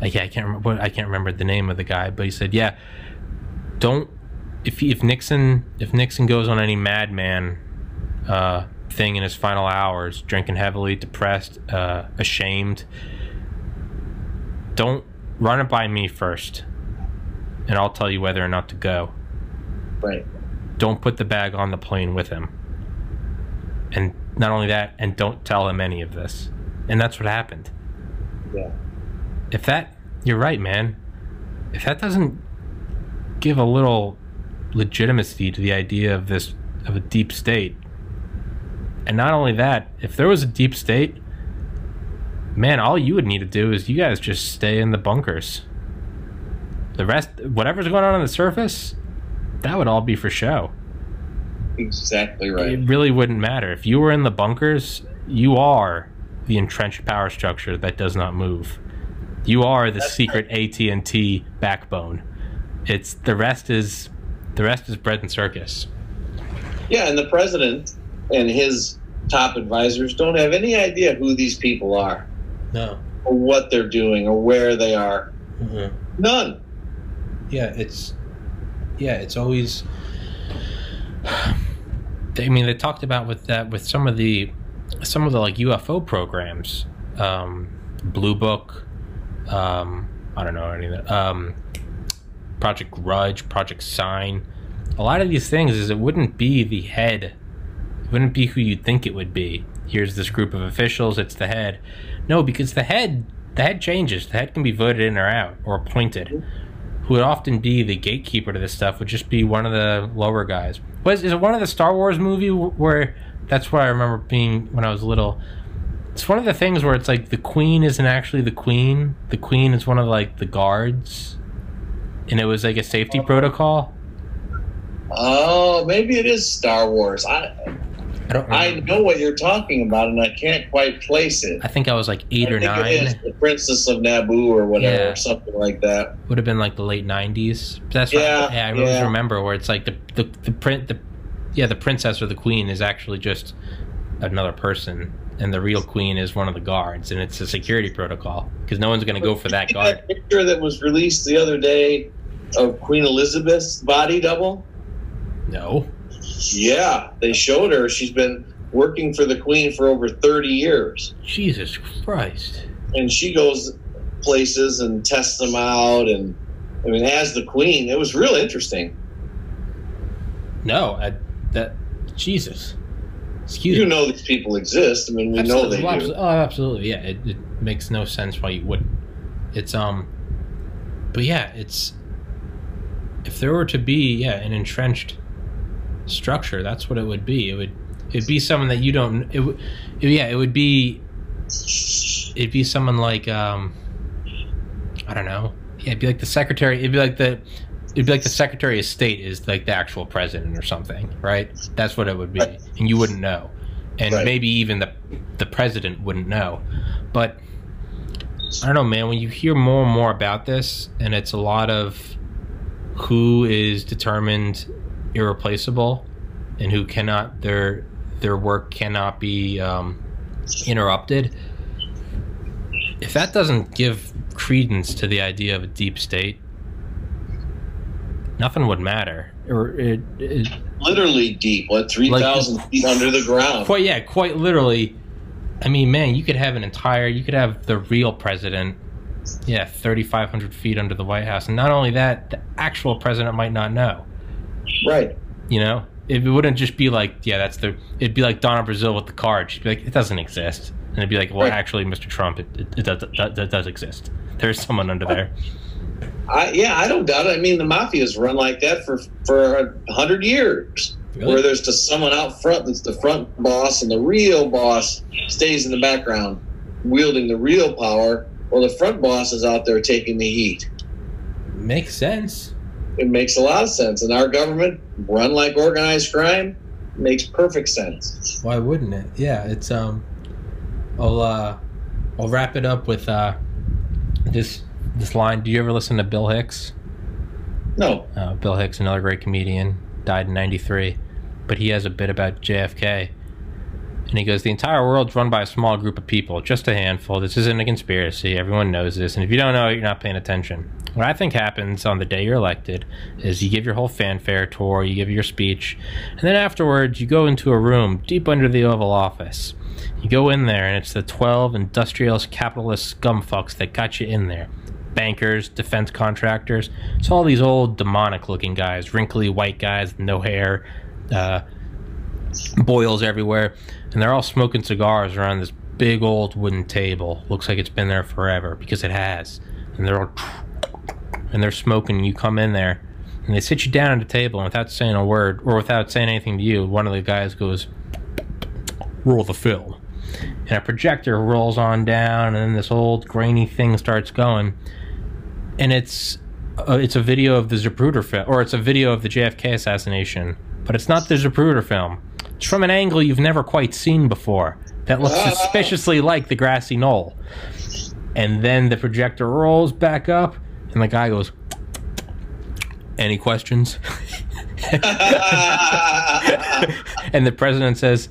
like I can't remember what I can't remember the name of the guy, but he said, "Yeah, don't if if Nixon if Nixon goes on any madman uh, thing in his final hours, drinking heavily, depressed, uh, ashamed, don't run it by me first, and I'll tell you whether or not to go. Right. Don't put the bag on the plane with him, and not only that, and don't tell him any of this." And that's what happened Yeah. if that you're right man if that doesn't give a little legitimacy to the idea of this of a deep state and not only that if there was a deep state man all you would need to do is you guys just stay in the bunkers the rest whatever's going on on the surface that would all be for show. Exactly right. it really wouldn't matter. If you were in the bunkers you are the entrenched power structure that does not move. You are the That's secret AT&T backbone. It's the rest is the rest is bread and circus. Yeah, and the president and his top advisors don't have any idea who these people are, no. Or what they're doing, or where they are. Mm-hmm. None. Yeah it's yeah it's always i mean they talked about with that with some of the some of the like ufo programs um blue book um i don't know any of that um project grudge project sign. A lot of these things is it wouldn't be the head it wouldn't be who you'd think it would be. Here's this group of officials it's the head. No because the head the head changes. The head can be voted in or out or appointed who would often be the gatekeeper to this stuff would just be one of the lower guys. Was is it one of the Star Wars movie where that's what I remember being when I was little. It's one of the things where it's like the queen isn't actually the queen. The queen is one of like the guards, and it was like a safety oh. protocol. Oh, maybe it is Star Wars. I I don't. I know what you're talking about, and I can't quite place it. I think I was like eight I or think it is nine. the Princess of Naboo or whatever, Yeah. or something like that. Would have been like the late nineties. That's right. Yeah, Yeah, I always yeah. remember where it's like the the the print the yeah the princess or the queen is actually just another person, and the real queen is one of the guards, and it's a security protocol because no one's going to go for that guard. that picture that was released the other day of Queen Elizabeth's body double? No. Yeah, they showed her. She's been working for the Queen for over 30 years. Jesus Christ. And she goes places and tests them out. And I mean, as the Queen, it was real interesting. No, I, that Jesus. Excuse You me. know these people exist. I mean, we know Absolutely. they Well, do. Oh, absolutely. Yeah, it, it makes no sense why you wouldn't. It's um, but yeah, it's if there were to be yeah an entrenched structure, that's what it would be. It would it'd be someone that you don't. It would it- yeah, it would be it'd be someone like um, I don't know. Yeah, it'd be like the secretary. It'd be like the. It'd be like the Secretary of State is like the actual president or something, right? That's what it would be, Right. and you wouldn't know. and Right. maybe even the the president wouldn't know. But I don't know, man. When you hear more and more about this, and it's a lot of who is determined irreplaceable, and who cannot their their work cannot be um, interrupted. If that doesn't give credence to the idea of a deep state, nothing would matter. Or it, it, Literally deep, what three thousand feet under the ground? quite yeah, quite literally. I mean, man, you could have an entire, you could have the real president, yeah, thirty five hundred feet under the White House, and not only that, the actual president might not know. Right. You know, it wouldn't just be like, yeah, that's the. It'd be like Donna Brazile with the card. She'd be like, it doesn't exist, and it'd be like, well, Right. actually, Mr. Trump, it, it, it does, does- does exist. There's someone under there. I, yeah, I don't doubt it. I mean, the mafia's run like that for for a hundred years, where there's just someone out front that's the front boss, and the real boss stays in the background, wielding the real power, while the front boss is out there taking the heat. Makes sense. It makes a lot of sense, and our government run like organized crime makes perfect sense. Why wouldn't it? Yeah, it's um. I'll uh, I'll wrap it up with uh, this this line. Do you ever listen to Bill Hicks? No, Uh, Bill Hicks, another great comedian, died in '93, but he has a bit about JFK, and he goes, "The entire world's run by a small group of people, just a handful. This isn't a conspiracy. Everyone knows this, and if you don't know it, you're not paying attention." What I think happens on the day you're elected is you give your whole fanfare tour, you give your speech, and then afterwards you go into a room deep under the Oval Office. You go in there, and it's the 12 industrialist capitalist scumfucks that got you in there bankers, defense contractors. It's all these old demonic looking guys, wrinkly white guys no hair, uh, boils everywhere, and they're all smoking cigars around this big old wooden table. Looks like it's been there forever because it has. And they're all and they're smoking. And you come in there, and they sit you down at a table, and without saying a word or without saying anything to you, one of the guys goes, "Roll the film." And a projector rolls on down, and then this old grainy thing starts going and it's uh, it's a video of the Zapruder film, or it's a video of the JFK assassination, but it's not the Zapruder film. It's from an angle you've never quite seen before that looks Ah. suspiciously like the grassy knoll. And then the projector rolls back up, and the guy goes, "Any questions?" and the president says,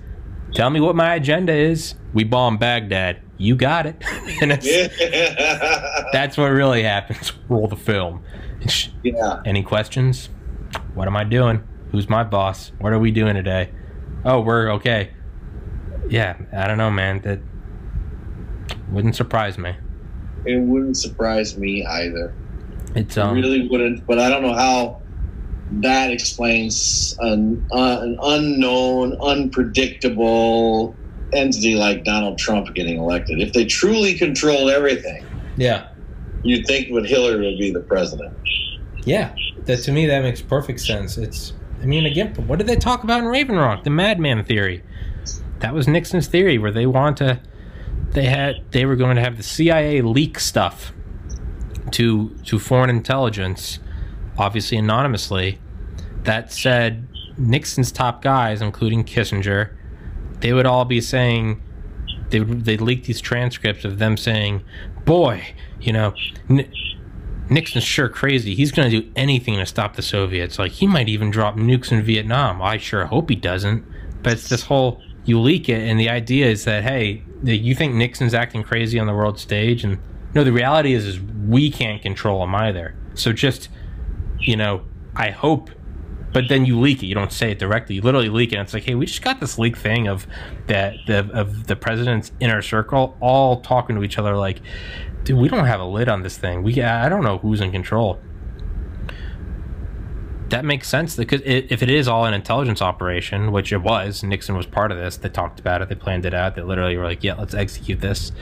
"Tell me what my agenda is. We bomb Baghdad. You got it." and it's, that's what really happens. Roll the film. Yeah. Any questions? What am I doing? Who's my boss? What are we doing today? Oh, we're okay. Yeah, I don't know, man. That wouldn't surprise me. It wouldn't surprise me either. It's It um, really wouldn't, but I don't know how that explains an, uh, an unknown, unpredictable entity like Donald Trump getting elected. If they truly controlled everything, yeah, you'd think would Hillary would be the president. yeah. That to me that makes perfect sense. It's I mean again, what did they talk about in Raven Rock? The Madman theory. That was Nixon's theory, where they want to. They had they were going to have the CIA leak stuff to to foreign intelligence, obviously anonymously. That said, Nixon's top guys, including Kissinger, they would all be saying they they leak these transcripts of them saying, "Boy, you know." N- Nixon's sure crazy. He's going to do anything to stop the Soviets. Like, he might even drop nukes in Vietnam. I sure hope he doesn't. But it's this whole you leak it, and the idea is that, hey, you think Nixon's acting crazy on the world stage. And no, the reality is, is we can't control them either. So just, you know, I hope. But then you leak it. You don't say it directly. You literally leak it. And it's like, hey, we just got this leak thing of that the, of the president's inner circle all talking to each other like, dude, we don't have a lid on this thing. We I don't know who's in control. That makes sense because if it is all an intelligence operation, which it was, Nixon was part of this. They talked about it. They planned it out. They literally were like, "Yeah, let's execute this."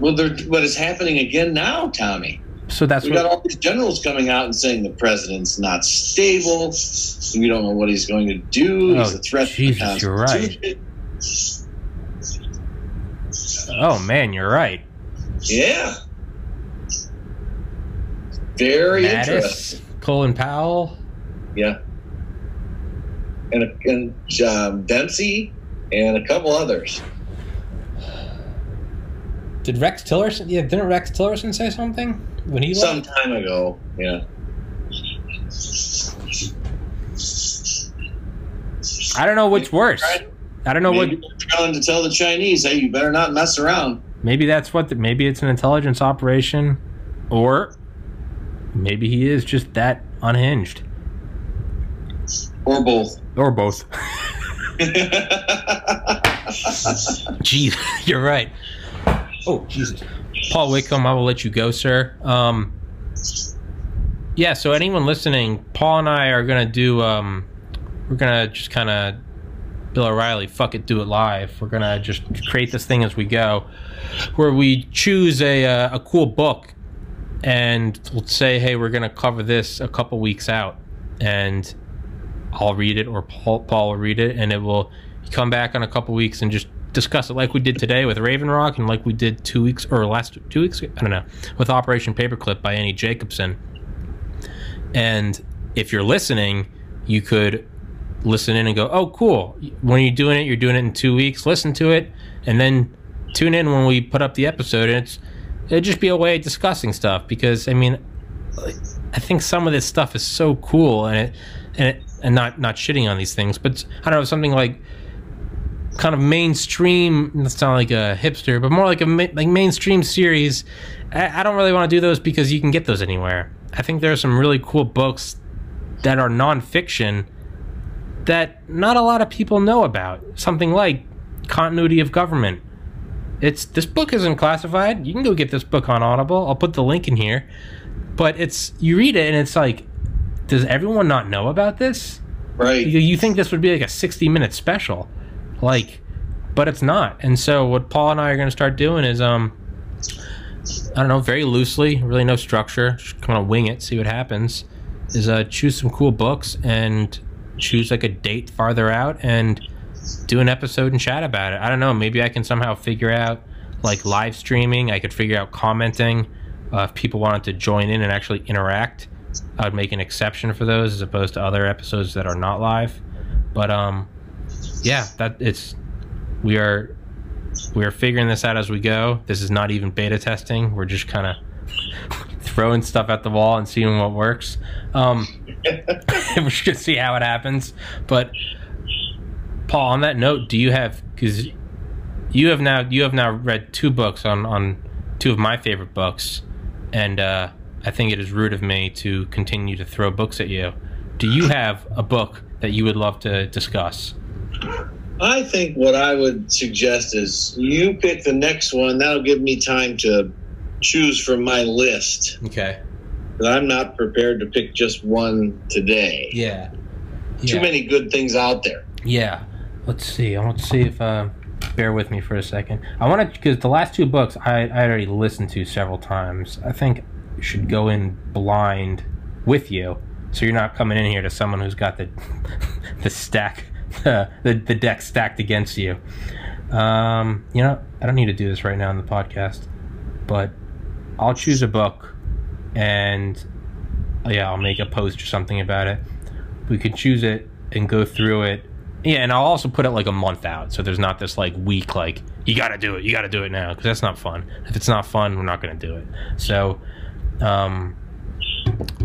Well, but it's happening again now, Tommy. So that's We what. got all these generals coming out and saying the president's not stable. We don't know what he's going to do. He's Oh, a threat Jesus, to the you're right. Oh man, you're right. Yeah. Very Mattis, interesting. Colin Powell. Yeah. And, and um, Dempsey, and a couple others. Did Rex Tillerson? Yeah, didn't Rex Tillerson say something when he Some left? time ago, yeah. I don't know what's worse. I don't know what. Maybe they're trying to tell the Chinese, hey, you better not mess around. Maybe that's what. The, maybe it's an intelligence operation, or maybe he is just that unhinged, Or both. or both. Jeez, you're right. Oh Jesus, Paul Whitcombe, I will let you go, sir. Um, yeah. So anyone listening, Paul and I are gonna do. Um, we're gonna just kind of Bill O'Reilly, fuck it, do it live. We're gonna just create this thing as we go, where we choose a uh, a cool book, and we'll say, hey, we're gonna cover this a couple weeks out, and I'll read it or Paul, Paul will read it, and it will come back in a couple weeks and just discuss it like we did today with Raven Rock and like we did two weeks or last two weeks. I don't know with Operation Paperclip by Annie Jacobsen. And if you're listening, you could listen in and go, "Oh, cool! When you're doing it, you're doing it in two weeks. Listen to it, and then tune in when we put up the episode." And it's it'd just be a way of discussing stuff because I mean, I think some of this stuff is so cool, and it and it, and not not shitting on these things, but I don't know something like kind of mainstream. That's not like a hipster, but more like a ma- like mainstream series. I, I don't really want to do those because you can get those anywhere. I think there are some really cool books that are nonfiction that not a lot of people know about. Something like continuity of government. It's this book isn't classified. You can go get this book on Audible. I'll put the link in here. But it's you read it and it's like, does everyone not know about this? right. You, you think this would be like a 60 minute special, like, but it's not. And so what Paul and I are going to start doing is, um, I don't know, very loosely, really no structure, just kind of wing it, see what happens. Is uh, choose some cool books and choose like a date farther out and do an episode and chat about it. I don't know, maybe I can somehow figure out like live streaming. I could figure out commenting. Uh, if people wanted to join in and actually interact, I would make an exception for those as opposed to other episodes that are not live. But um, yeah, that it's we are we are figuring this out as we go. This is not even beta testing. We're just kind of throwing stuff at the wall and seeing what works. Um, we should see how it happens. But Paul, on that note, do you have because you have now you have now read two books on on two of my favorite books, and uh, I think it is rude of me to continue to throw books at you. Do you have a book that you would love to discuss? I think what I would suggest is you pick the next one. That'll give me time to choose from my list. Okay. But I'm not prepared to pick just one today. Yeah. Too many good things out there. Yeah. Let's see. I want to see if. Uh, bear with me for a second. I want to because the last two books I, I already listened to several times. I think you should go in blind with you, so you're not coming in here to someone who's got the the stack the the deck stacked against you. Um, you know, I don't need to do this right now in the podcast, but I'll choose a book, and yeah, I'll make a post or something about it. We could choose it and go through it. Yeah, and I'll also put it like a month out, so there's not this like week like you got to do it, you got to do it now, because that's not fun. If it's not fun, we're not going to do it. So, um,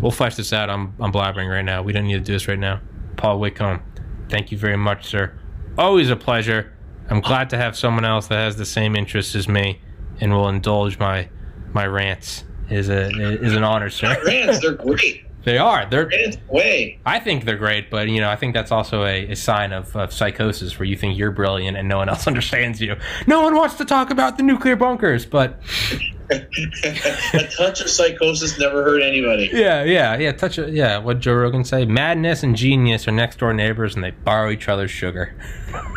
we'll flesh this out. I'm I'm blabbering right now. We don't need to do this right now. Paul Whitcombe, thank you very much, sir. Always a pleasure. I'm glad to have someone else that has the same interests as me and will indulge my my rants. Is a is an honor, sir. My rants, they're great. They are. They're. Rants way. I think they're great, but you know, I think that's also a, a sign of, of psychosis, where you think you're brilliant and no one else understands you. No one wants to talk about the nuclear bunkers, but a touch of psychosis never hurt anybody. yeah, yeah, yeah. Touch it. Yeah, what Joe Rogan say? Madness and genius are next door neighbors, and they borrow each other's sugar.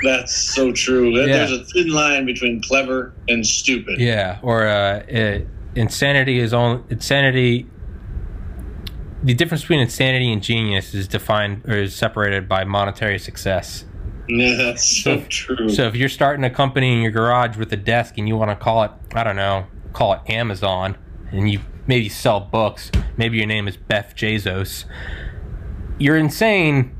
That's so true. Yeah. There's a thin line between clever and stupid. Yeah, or uh, uh, insanity is only insanity. The difference between insanity and genius is defined or is separated by monetary success. Yeah, that's so true. So if you're starting a company in your garage with a desk and you want to call it, I don't know, call it Amazon, and you maybe sell books, maybe your name is Beth Jezos, you're insane,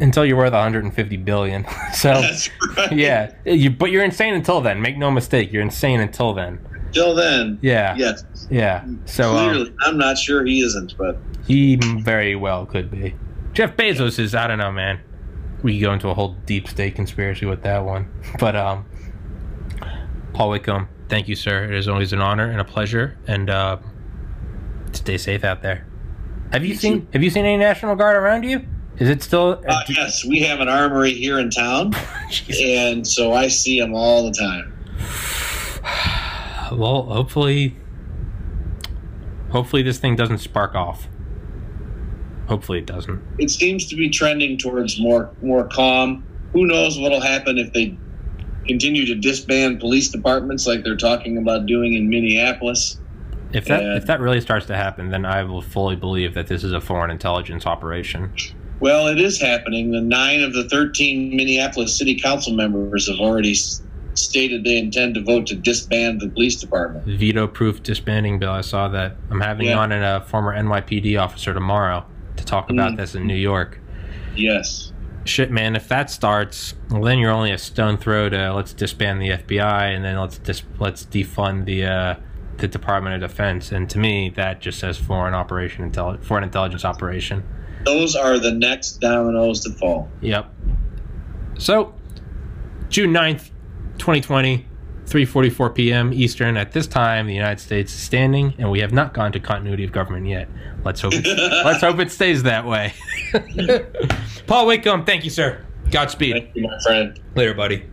until you're worth 150 billion. So right. yeah, you, but you're insane until then. Make no mistake, you're insane until then. Till then, Yeah, yes. yeah. So um, Clearly, I'm not sure he isn't, but he very well could be. Jeff Bezos is. I don't know, man. We could go into a whole deep state conspiracy with that one, but um, Paul Whitcombe, thank you, sir. It is always an honor and a pleasure, and uh, stay safe out there. Have you You seen too. Have you seen any National Guard around you? Is it still? uh, yes, we have an armory here in town, and so I see them all the time. well, hopefully, hopefully this thing doesn't spark off. Hopefully it doesn't. It seems to be trending towards more more calm. Who knows what'll happen if they continue to disband police departments like they're talking about doing in Minneapolis? If that Yeah. if that really starts to happen, then I will fully believe that this is a foreign intelligence operation. Well, it is happening. The nine of the 13 Minneapolis city council members have already stated they intend to vote to disband the police department. Veto-proof disbanding bill. I saw that. I'm having Yeah. on a former NYPD officer tomorrow to talk about Mm. this in New York. Yes. Shit, man. If that starts, well, then you're only a stone throw to let's disband the FBI and then let's dis- let's defund the uh, the Department of Defense. And to me, that just says foreign operation, intelli- foreign intelligence operation. Those are the next dominoes to fall. Yep. So, June 9th, 2020, 3:44 p.m. Eastern. At this time, the United States is standing, and we have not gone to continuity of government yet. Let's hope. It, let's hope it stays that way. Paul Whitcombe, thank you, sir. Godspeed. Thank you, my friend. Later, buddy.